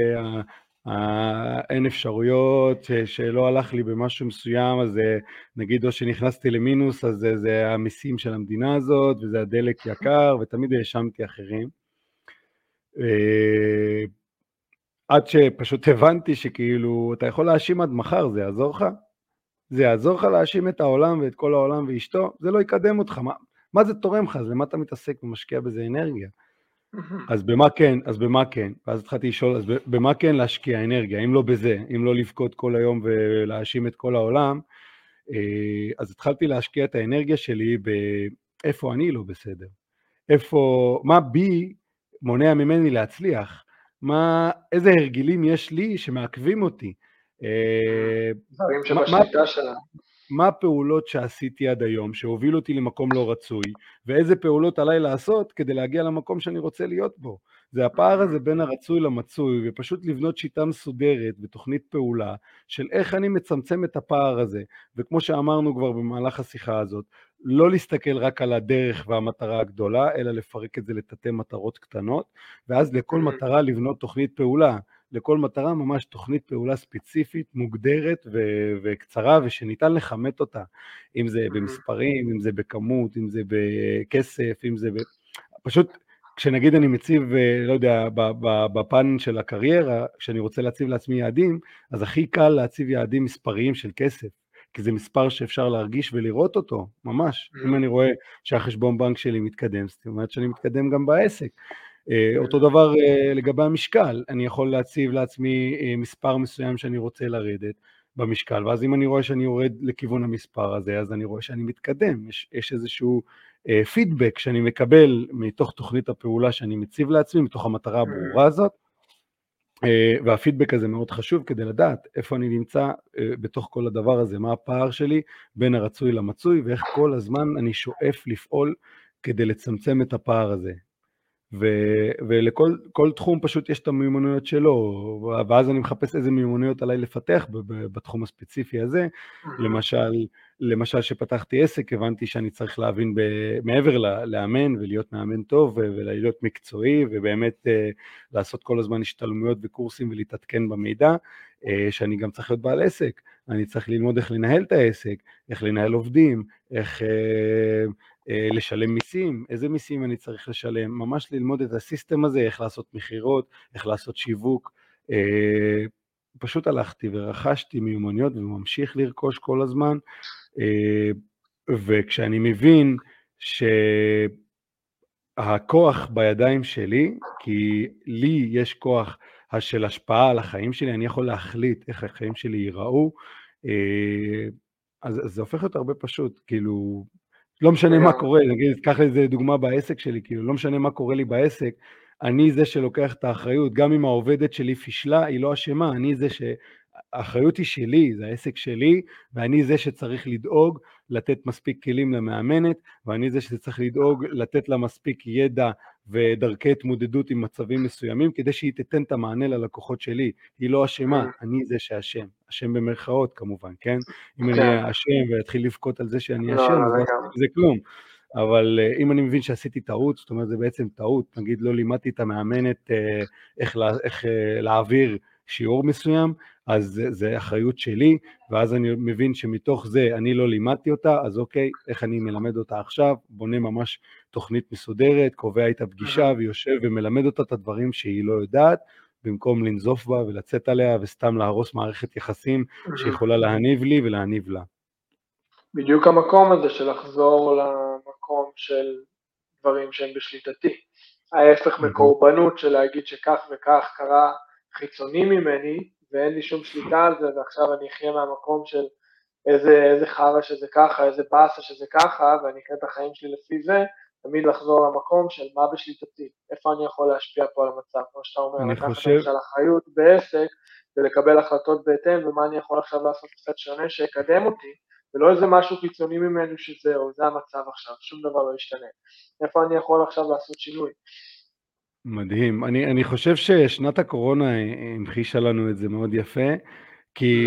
אין אפשרויות, שלא הלך לי במשהו מסוים, אז נגיד או שנכנסתי למינוס, אז זה, זה המיסים של המדינה הזאת, וזה הדלק יקר, ותמיד האשמתי אחרים. אה, עד שפשוט הבנתי שכאילו, אתה יכול להאשים עד מחר, זה יעזור לך? זה יעזור לך להאשים את העולם ואת כל העולם ואשתו? זה לא יקדם אותך, מה, מה זה תורם לך? אז למה אתה מתעסק ומשקיע בזה אנרגיה? אז במה כן, אז במה כן? ואז התחלתי לשאול, אז במה כן להשקיע אנרגיה, אם לא בזה, אם לא לבכות כל היום ולהאשים את כל העולם, אה, אז התחלתי להשקיע את האנרגיה שלי באיפה אני לא בסדר, איפה, מה בי מונע ממני להצליח, מה, איזה הרגלים יש לי שמעכבים אותי. אה, דברים שבשליטה שלנו. מה הפעולות שעשיתי עד היום שהובילו אותי למקום לא רצוי, ואיזה פעולות עליי לעשות כדי להגיע למקום שאני רוצה להיות בו. זה הפער הזה בין הרצוי למצוי, ופשוט לבנות שיטה מסודרת ותוכנית פעולה של איך אני מצמצם את הפער הזה. וכמו שאמרנו כבר במהלך השיחה הזאת, לא להסתכל רק על הדרך והמטרה הגדולה, אלא לפרק את זה לתתי מטרות קטנות, ואז לכל מטרה לבנות תוכנית פעולה. לכל מטרה ממש תוכנית פעולה ספציפית, מוגדרת ו- וקצרה ושניתן לכמת אותה, אם זה במספרים, אם זה בכמות, אם זה בכסף, אם זה ב... פשוט כשנגיד אני מציב, אה, לא יודע, בפן של הקריירה, כשאני רוצה להציב לעצמי יעדים, אז הכי קל להציב יעדים מספריים של כסף. כי זה מספר שאפשר להרגיש ולראות אותו, ממש. אם אני רואה שהחשבון בנק שלי מתקדם, זאת אומרת שאני מתקדם גם בעסק. אה, אותו דבר אה, לגבי המשקל, אני יכול להציב לעצמי אה, מספר מסוים שאני רוצה לרדת במשקל, ואז אם אני רואה שאני יורד לכיוון המספר הזה, אז אני רואה שאני מתקדם, יש, יש איזשהו פידבק שאני מקבל מתוך תוכנית הפעולה שאני מציב לעצמי, מתוך המטרה הברורה הזאת, והפידבק הזה מאוד חשוב כדי לדעת איפה אני נמצא בתוך כל הדבר הזה, מה הפער שלי בין הרצוי למצוי, ואיך כל הזמן אני שואף לפעול כדי לצמצם את הפער הזה. ו- ולכל תחום פשוט יש את המיומנויות שלו, ואז אני מחפש איזה מיומנויות עליי לפתח בתחום הספציפי הזה. למשל, למשל שפתחתי עסק, הבנתי שאני צריך להבין ב- מעבר לאמן ולהיות מאמן טוב ולהיות מקצועי, ובאמת uh, לעשות כל הזמן השתלמויות וקורסים ולהתעדכן במידע, uh, שאני גם צריך להיות בעל עסק, אני צריך ללמוד איך לנהל את העסק, איך לנהל עובדים, איך... אה, לשלם מיסים, איזה מיסים אני צריך לשלם, ממש ללמוד את הסיסטם הזה, איך לעשות מכירות, איך לעשות שיווק. אה, פשוט הלכתי ורכשתי מיומנויות וממשיך לרכוש כל הזמן, אה, וכשאני מבין שהכוח בידיים שלי, כי לי יש כוח של השפעה על החיים שלי, אני יכול להחליט איך החיים שלי ייראו, אז זה הופך להיות הרבה פשוט, כאילו, לא משנה מה קורה, נגיד, קח איזה דוגמה בעסק שלי, כאילו, לא משנה מה קורה לי בעסק, אני זה שלוקח את האחריות, גם אם העובדת שלי פישלה, היא לא אשמה, אני זה ש... האחריות היא שלי, זה העסק שלי, ואני זה שצריך לדאוג לתת מספיק כלים למאמנת, ואני זה שצריך לדאוג לתת לה מספיק ידע ודרכי התמודדות עם מצבים מסוימים, כדי שהיא תיתן את המענה ללקוחות שלי. היא לא אשמה, כן. אני זה שאשם. אשם במרכאות כמובן, כן? אם אני כן. אשם ואתחיל לבכות על זה שאני לא, אשם, לא, לא זה כלום. אבל אה, אם אני מבין שעשיתי טעות, זאת אומרת זה בעצם טעות, נגיד לא לימדתי את המאמנת אה, איך, איך אה, להעביר שיעור מסוים, אז זה, זה אחריות שלי, ואז אני מבין שמתוך זה אני לא לימדתי אותה, אז אוקיי, איך אני מלמד אותה עכשיו, בונה ממש תוכנית מסודרת, קובע איתה פגישה ויושב ומלמד אותה את הדברים שהיא לא יודעת, במקום לנזוף בה ולצאת עליה וסתם להרוס מערכת יחסים שיכולה להניב לי ולהניב לה. בדיוק המקום הזה של לחזור למקום של דברים שהם בשליטתי. ההפך מקורבנות של להגיד שכך וכך קרה חיצוני ממני ואין לי שום שליטה על זה ועכשיו אני אחיה מהמקום של איזה, איזה חרא שזה ככה, איזה באסה שזה ככה ואני אקרא את החיים שלי לפי זה, תמיד לחזור למקום של מה בשליטתי, איפה אני יכול להשפיע פה על המצב, כמו שאתה אומר, לקחת חושב... למשל אחריות בעסק ולקבל החלטות בהתאם ומה אני יכול עכשיו לעשות קצת שונה שיקדם אותי ולא איזה משהו חיצוני ממנו שזהו, זה המצב עכשיו, שום דבר לא ישתנה. איפה אני יכול עכשיו לעשות שינוי? מדהים. אני, אני חושב ששנת הקורונה המחישה לנו את זה מאוד יפה, כי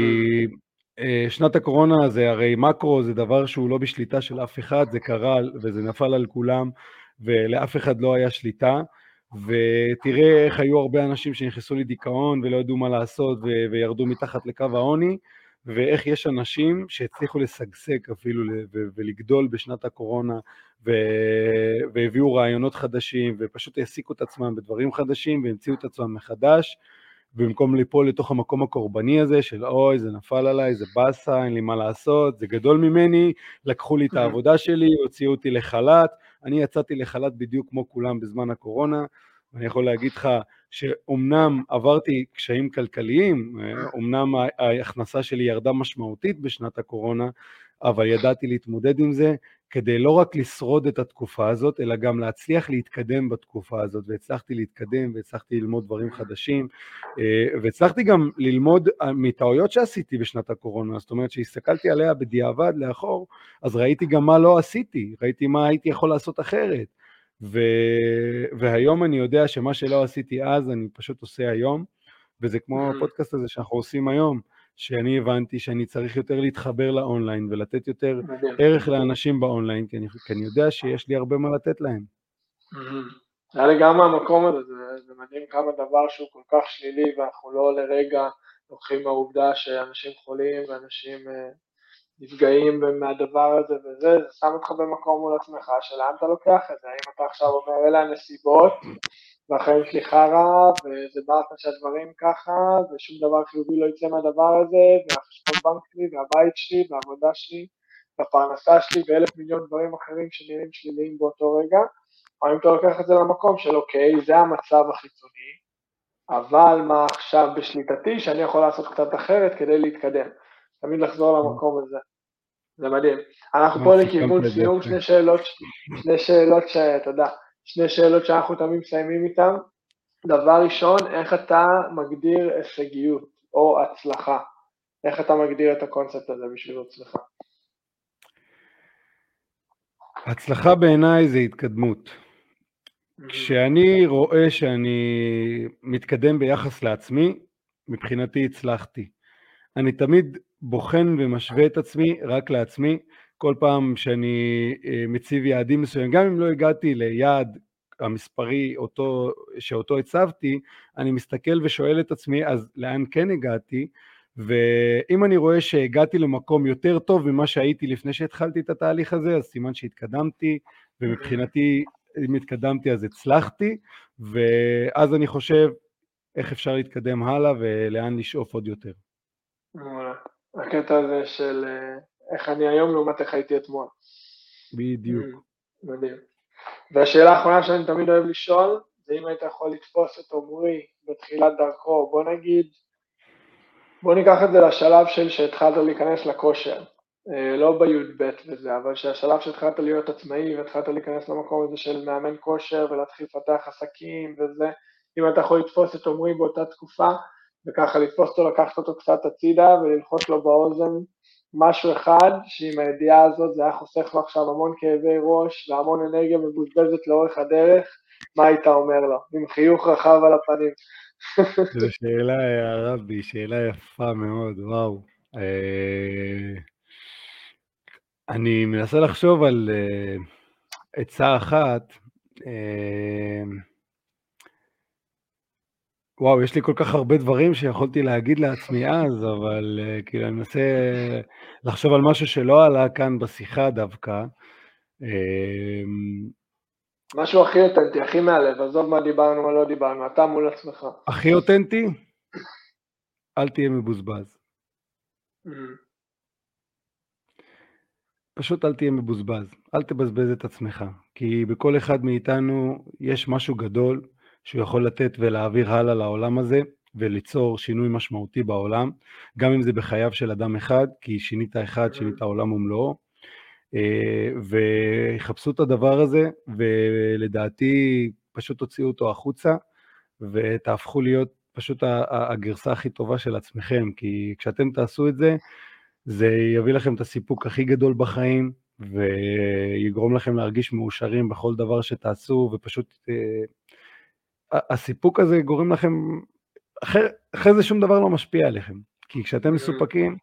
אה, שנת הקורונה זה הרי מקרו, זה דבר שהוא לא בשליטה של אף אחד, זה קרה וזה נפל על כולם, ולאף אחד לא היה שליטה. ותראה איך היו הרבה אנשים שנכנסו לדיכאון ולא ידעו מה לעשות וירדו מתחת לקו העוני, ואיך יש אנשים שהצליחו לשגשג אפילו ולגדול בשנת הקורונה והביאו רעיונות חדשים ופשוט העסיקו את עצמם בדברים חדשים והמציאו את עצמם מחדש במקום ליפול לתוך המקום הקורבני הזה של אוי זה נפל עליי, זה באסה, אין לי מה לעשות, זה גדול ממני, לקחו לי את העבודה שלי, הוציאו אותי לחל"ת, אני יצאתי לחל"ת בדיוק כמו כולם בזמן הקורונה, ואני יכול להגיד לך שאומנם עברתי קשיים כלכליים, אומנם ההכנסה שלי ירדה משמעותית בשנת הקורונה, אבל ידעתי להתמודד עם זה כדי לא רק לשרוד את התקופה הזאת, אלא גם להצליח להתקדם בתקופה הזאת, והצלחתי להתקדם והצלחתי ללמוד דברים חדשים, אה, והצלחתי גם ללמוד מטעויות שעשיתי בשנת הקורונה, זאת אומרת שהסתכלתי עליה בדיעבד לאחור, אז ראיתי גם מה לא עשיתי, ראיתי מה הייתי יכול לעשות אחרת. ו... והיום אני יודע שמה שלא עשיתי אז, אני פשוט עושה היום, וזה כמו הפודקאסט הזה שאנחנו עושים היום, שאני הבנתי שאני צריך יותר להתחבר לאונליין ולתת יותר ערך לאנשים באונליין, כי אני, כי אני יודע שיש לי הרבה מה לתת להם. היה לי גם מהמקום הזה, זה, זה מדהים כמה דבר שהוא כל כך שלילי ואנחנו לא לרגע לוקחים מהעובדה שאנשים חולים ואנשים אה, נפגעים מהדבר הזה וזה, זה שם אותך במקום מול עצמך, שלאן אתה לוקח את זה? האם אתה עכשיו אומר, אלה הנסיבות, והחיים שלי חרא, וזה באסה שהדברים ככה, ושום דבר חיובי לא יצא מהדבר הזה, והחשבון בנק שלי, והבית שלי, והעבודה שלי, והפרנסה שלי, ואלף מיליון דברים אחרים שנראים שליליים באותו רגע, או אם אתה לוקח את זה למקום של אוקיי, זה המצב החיצוני, אבל מה עכשיו בשליטתי שאני יכול לעשות קצת אחרת כדי להתקדם. תמיד לחזור למקום הזה. זה מדהים. אנחנו פה לכיוון סיום, שני שאלות, שני שאלות שאתה יודע, שני שאלות שאנחנו תמיד מסיימים איתן. דבר ראשון, איך אתה מגדיר הישגיות או הצלחה? איך אתה מגדיר את הקונספט הזה בשביל עצמך? הצלחה בעיניי זה התקדמות. כשאני רואה שאני מתקדם ביחס לעצמי, מבחינתי הצלחתי. אני תמיד בוחן ומשווה את עצמי רק לעצמי, כל פעם שאני אה, מציב יעדים מסוימים, גם אם לא הגעתי ליעד המספרי אותו, שאותו הצבתי, אני מסתכל ושואל את עצמי, אז לאן כן הגעתי? ואם אני רואה שהגעתי למקום יותר טוב ממה שהייתי לפני שהתחלתי את התהליך הזה, אז סימן שהתקדמתי, ומבחינתי, אם התקדמתי אז הצלחתי, ואז אני חושב איך אפשר להתקדם הלאה ולאן לשאוף עוד יותר. הקטע הזה של אה, איך אני היום לעומת איך הייתי אתמול. בדיוק. Mm, מדהים. והשאלה האחרונה שאני תמיד אוהב לשאול, זה אם היית יכול לתפוס את עמרי בתחילת דרכו, בוא נגיד, בוא ניקח את זה לשלב של שהתחלת להיכנס לכושר, אה, לא בי"ב וזה, אבל שהשלב שהתחלת להיות עצמאי והתחלת להיכנס למקום הזה של מאמן כושר ולהתחיל לפתח עסקים וזה, אם אתה יכול לתפוס את עמרי באותה תקופה, וככה לתפוס אותו, לקחת אותו קצת הצידה וללחוץ לו באוזן משהו אחד, שעם הידיעה הזאת זה היה חוסך לו עכשיו המון כאבי ראש והמון אנרגיה מבוזבזת לאורך הדרך, מה היית אומר לו? עם חיוך רחב על הפנים. (laughs) זו שאלה, הרבי, שאלה יפה מאוד, וואו. אה, אני מנסה לחשוב על אה, עצה אחת. וואו, יש לי כל כך הרבה דברים שיכולתי להגיד לעצמי אז, אבל uh, כאילו אני מנסה לחשוב על משהו שלא עלה כאן בשיחה דווקא. Uh, משהו הכי אותנטי, הכי מהלב, עזוב מה דיברנו, מה לא דיברנו, אתה מול עצמך. הכי אותנטי? אל תהיה מבוזבז. Mm. פשוט אל תהיה מבוזבז, אל תבזבז את עצמך, כי בכל אחד מאיתנו יש משהו גדול שהוא יכול לתת ולהעביר הלאה לעולם הזה וליצור שינוי משמעותי בעולם, גם אם זה בחייו של אדם אחד, כי שינית אחד, שינית עולם ומלואו, אה, ויחפשו את הדבר הזה, ולדעתי פשוט תוציאו אותו החוצה, ותהפכו להיות פשוט הגרסה הכי טובה של עצמכם, כי כשאתם תעשו את זה, זה יביא לכם את הסיפוק הכי גדול בחיים, ויגרום לכם להרגיש מאושרים בכל דבר שתעשו, ופשוט אה, הסיפוק הזה גורם לכם, אחרי, אחרי זה שום דבר לא משפיע עליכם, כי כשאתם mm. מסופקים,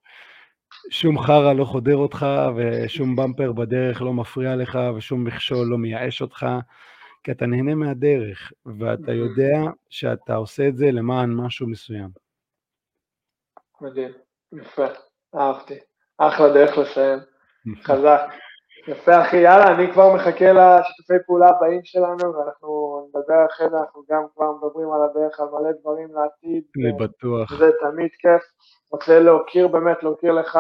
שום חרא לא חודר אותך, ושום במפר בדרך לא מפריע לך, ושום מכשול לא מייאש אותך, כי אתה נהנה מהדרך, ואתה mm. יודע שאתה עושה את זה למען משהו מסוים. מדהים, יפה. אהבתי. אחלה דרך לסיים. חזק. יפה אחי, יאללה, אני כבר מחכה לשיתופי פעולה הבאים שלנו, ואנחנו נדבר אחרי זה, אנחנו גם כבר מדברים על הדרך, על מלא דברים לעתיד. אני בטוח. זה תמיד כיף. רוצה להוקיר באמת, להוקיר לך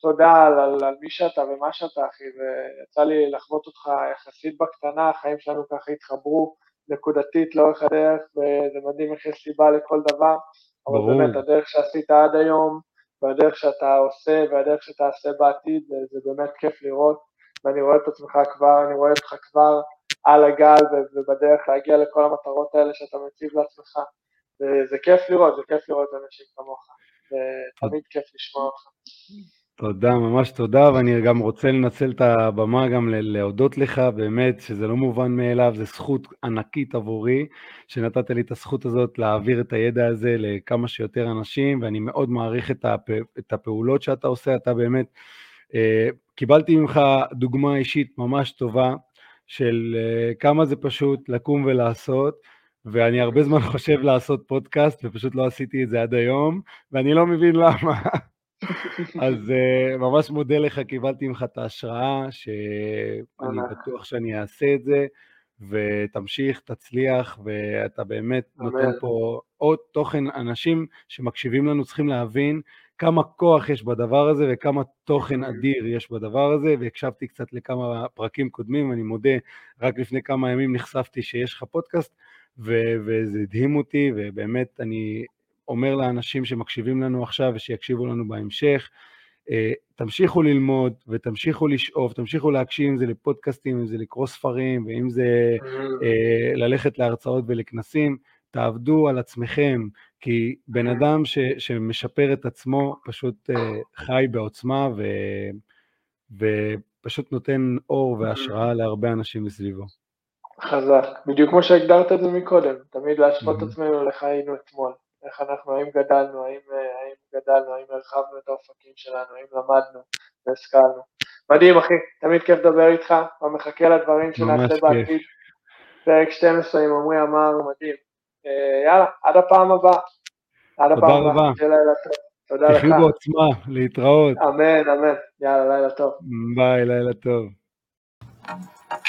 תודה על, על, על מי שאתה ומה שאתה, אחי, ויצא לי לחוות אותך יחסית בקטנה, החיים שלנו ככה התחברו נקודתית לאורך הדרך, וזה מדהים איך יש סיבה לכל דבר. ברור. אבל באמת, הדרך שעשית עד היום, והדרך שאתה עושה והדרך שתעשה בעתיד, זה באמת כיף לראות, ואני רואה את עצמך כבר, אני רואה אותך כבר על הגל ובדרך להגיע לכל המטרות האלה שאתה מציב לעצמך, וזה כיף לראות, זה כיף לראות אנשים כמוך, ותמיד כיף לשמוע אותך. תודה, ממש תודה, ואני גם רוצה לנצל את הבמה גם להודות לך, באמת, שזה לא מובן מאליו, זו זכות ענקית עבורי, שנתת לי את הזכות הזאת להעביר את הידע הזה לכמה שיותר אנשים, ואני מאוד מעריך את, הפ... את הפעולות שאתה עושה, אתה באמת, אה, קיבלתי ממך דוגמה אישית ממש טובה, של אה, כמה זה פשוט לקום ולעשות, ואני הרבה זמן (laughs) חושב לעשות פודקאסט, ופשוט לא עשיתי את זה עד היום, ואני לא מבין למה. (laughs) אז uh, ממש מודה לך, קיבלתי ממך את ההשראה, שאני בטוח שאני אעשה את זה, ותמשיך, תצליח, ואתה באמת נותן פה עוד תוכן. אנשים שמקשיבים לנו צריכים להבין כמה כוח יש בדבר הזה וכמה תוכן אדיר יש בדבר הזה, והקשבתי קצת לכמה פרקים קודמים, אני מודה, רק לפני כמה ימים נחשפתי שיש לך פודקאסט, ו- וזה הדהים אותי, ובאמת אני אומר לאנשים שמקשיבים לנו עכשיו ושיקשיבו לנו בהמשך, אה, תמשיכו ללמוד ותמשיכו לשאוף, תמשיכו להקשיב אם זה לפודקאסטים, אם זה לקרוא ספרים ואם זה אה, ללכת להרצאות ולכנסים, תעבדו על עצמכם, כי בן אדם ש, שמשפר את עצמו פשוט אה, חי בעוצמה ו, ופשוט נותן אור והשראה להרבה אנשים מסביבו. חזק, בדיוק כמו שהגדרת את זה מקודם, תמיד להשוות את עצמנו לך היינו אתמול. איך אנחנו, האם גדלנו, האם, אה, האם גדלנו, האם הרחבנו את האופקים שלנו, האם למדנו והשכלנו. מדהים אחי, תמיד כיף לדבר איתך, ומחכה לדברים שנעשה בעתיד. פרק 12 עם עמרי אמר, מדהים. אה, יאללה, עד הפעם הבאה. עד הפעם הבאה. תודה לך. תחיו בעוצמה, להתראות. אמן, אמן. יאללה, לילה טוב. ביי, לילה טוב.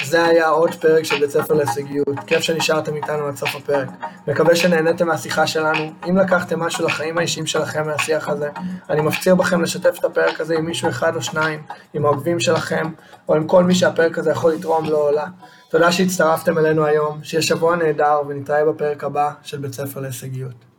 זה היה עוד פרק של בית ספר להישגיות, כיף שנשארתם איתנו עד סוף הפרק. מקווה שנהניתם מהשיחה שלנו. אם לקחתם משהו לחיים האישיים שלכם מהשיח הזה, אני מפציר בכם לשתף את הפרק הזה עם מישהו אחד או שניים, עם העוקבים שלכם, או עם כל מי שהפרק הזה יכול לתרום לו או לה. תודה שהצטרפתם אלינו היום, שיהיה שבוע נהדר ונתראה בפרק הבא של בית ספר להישגיות.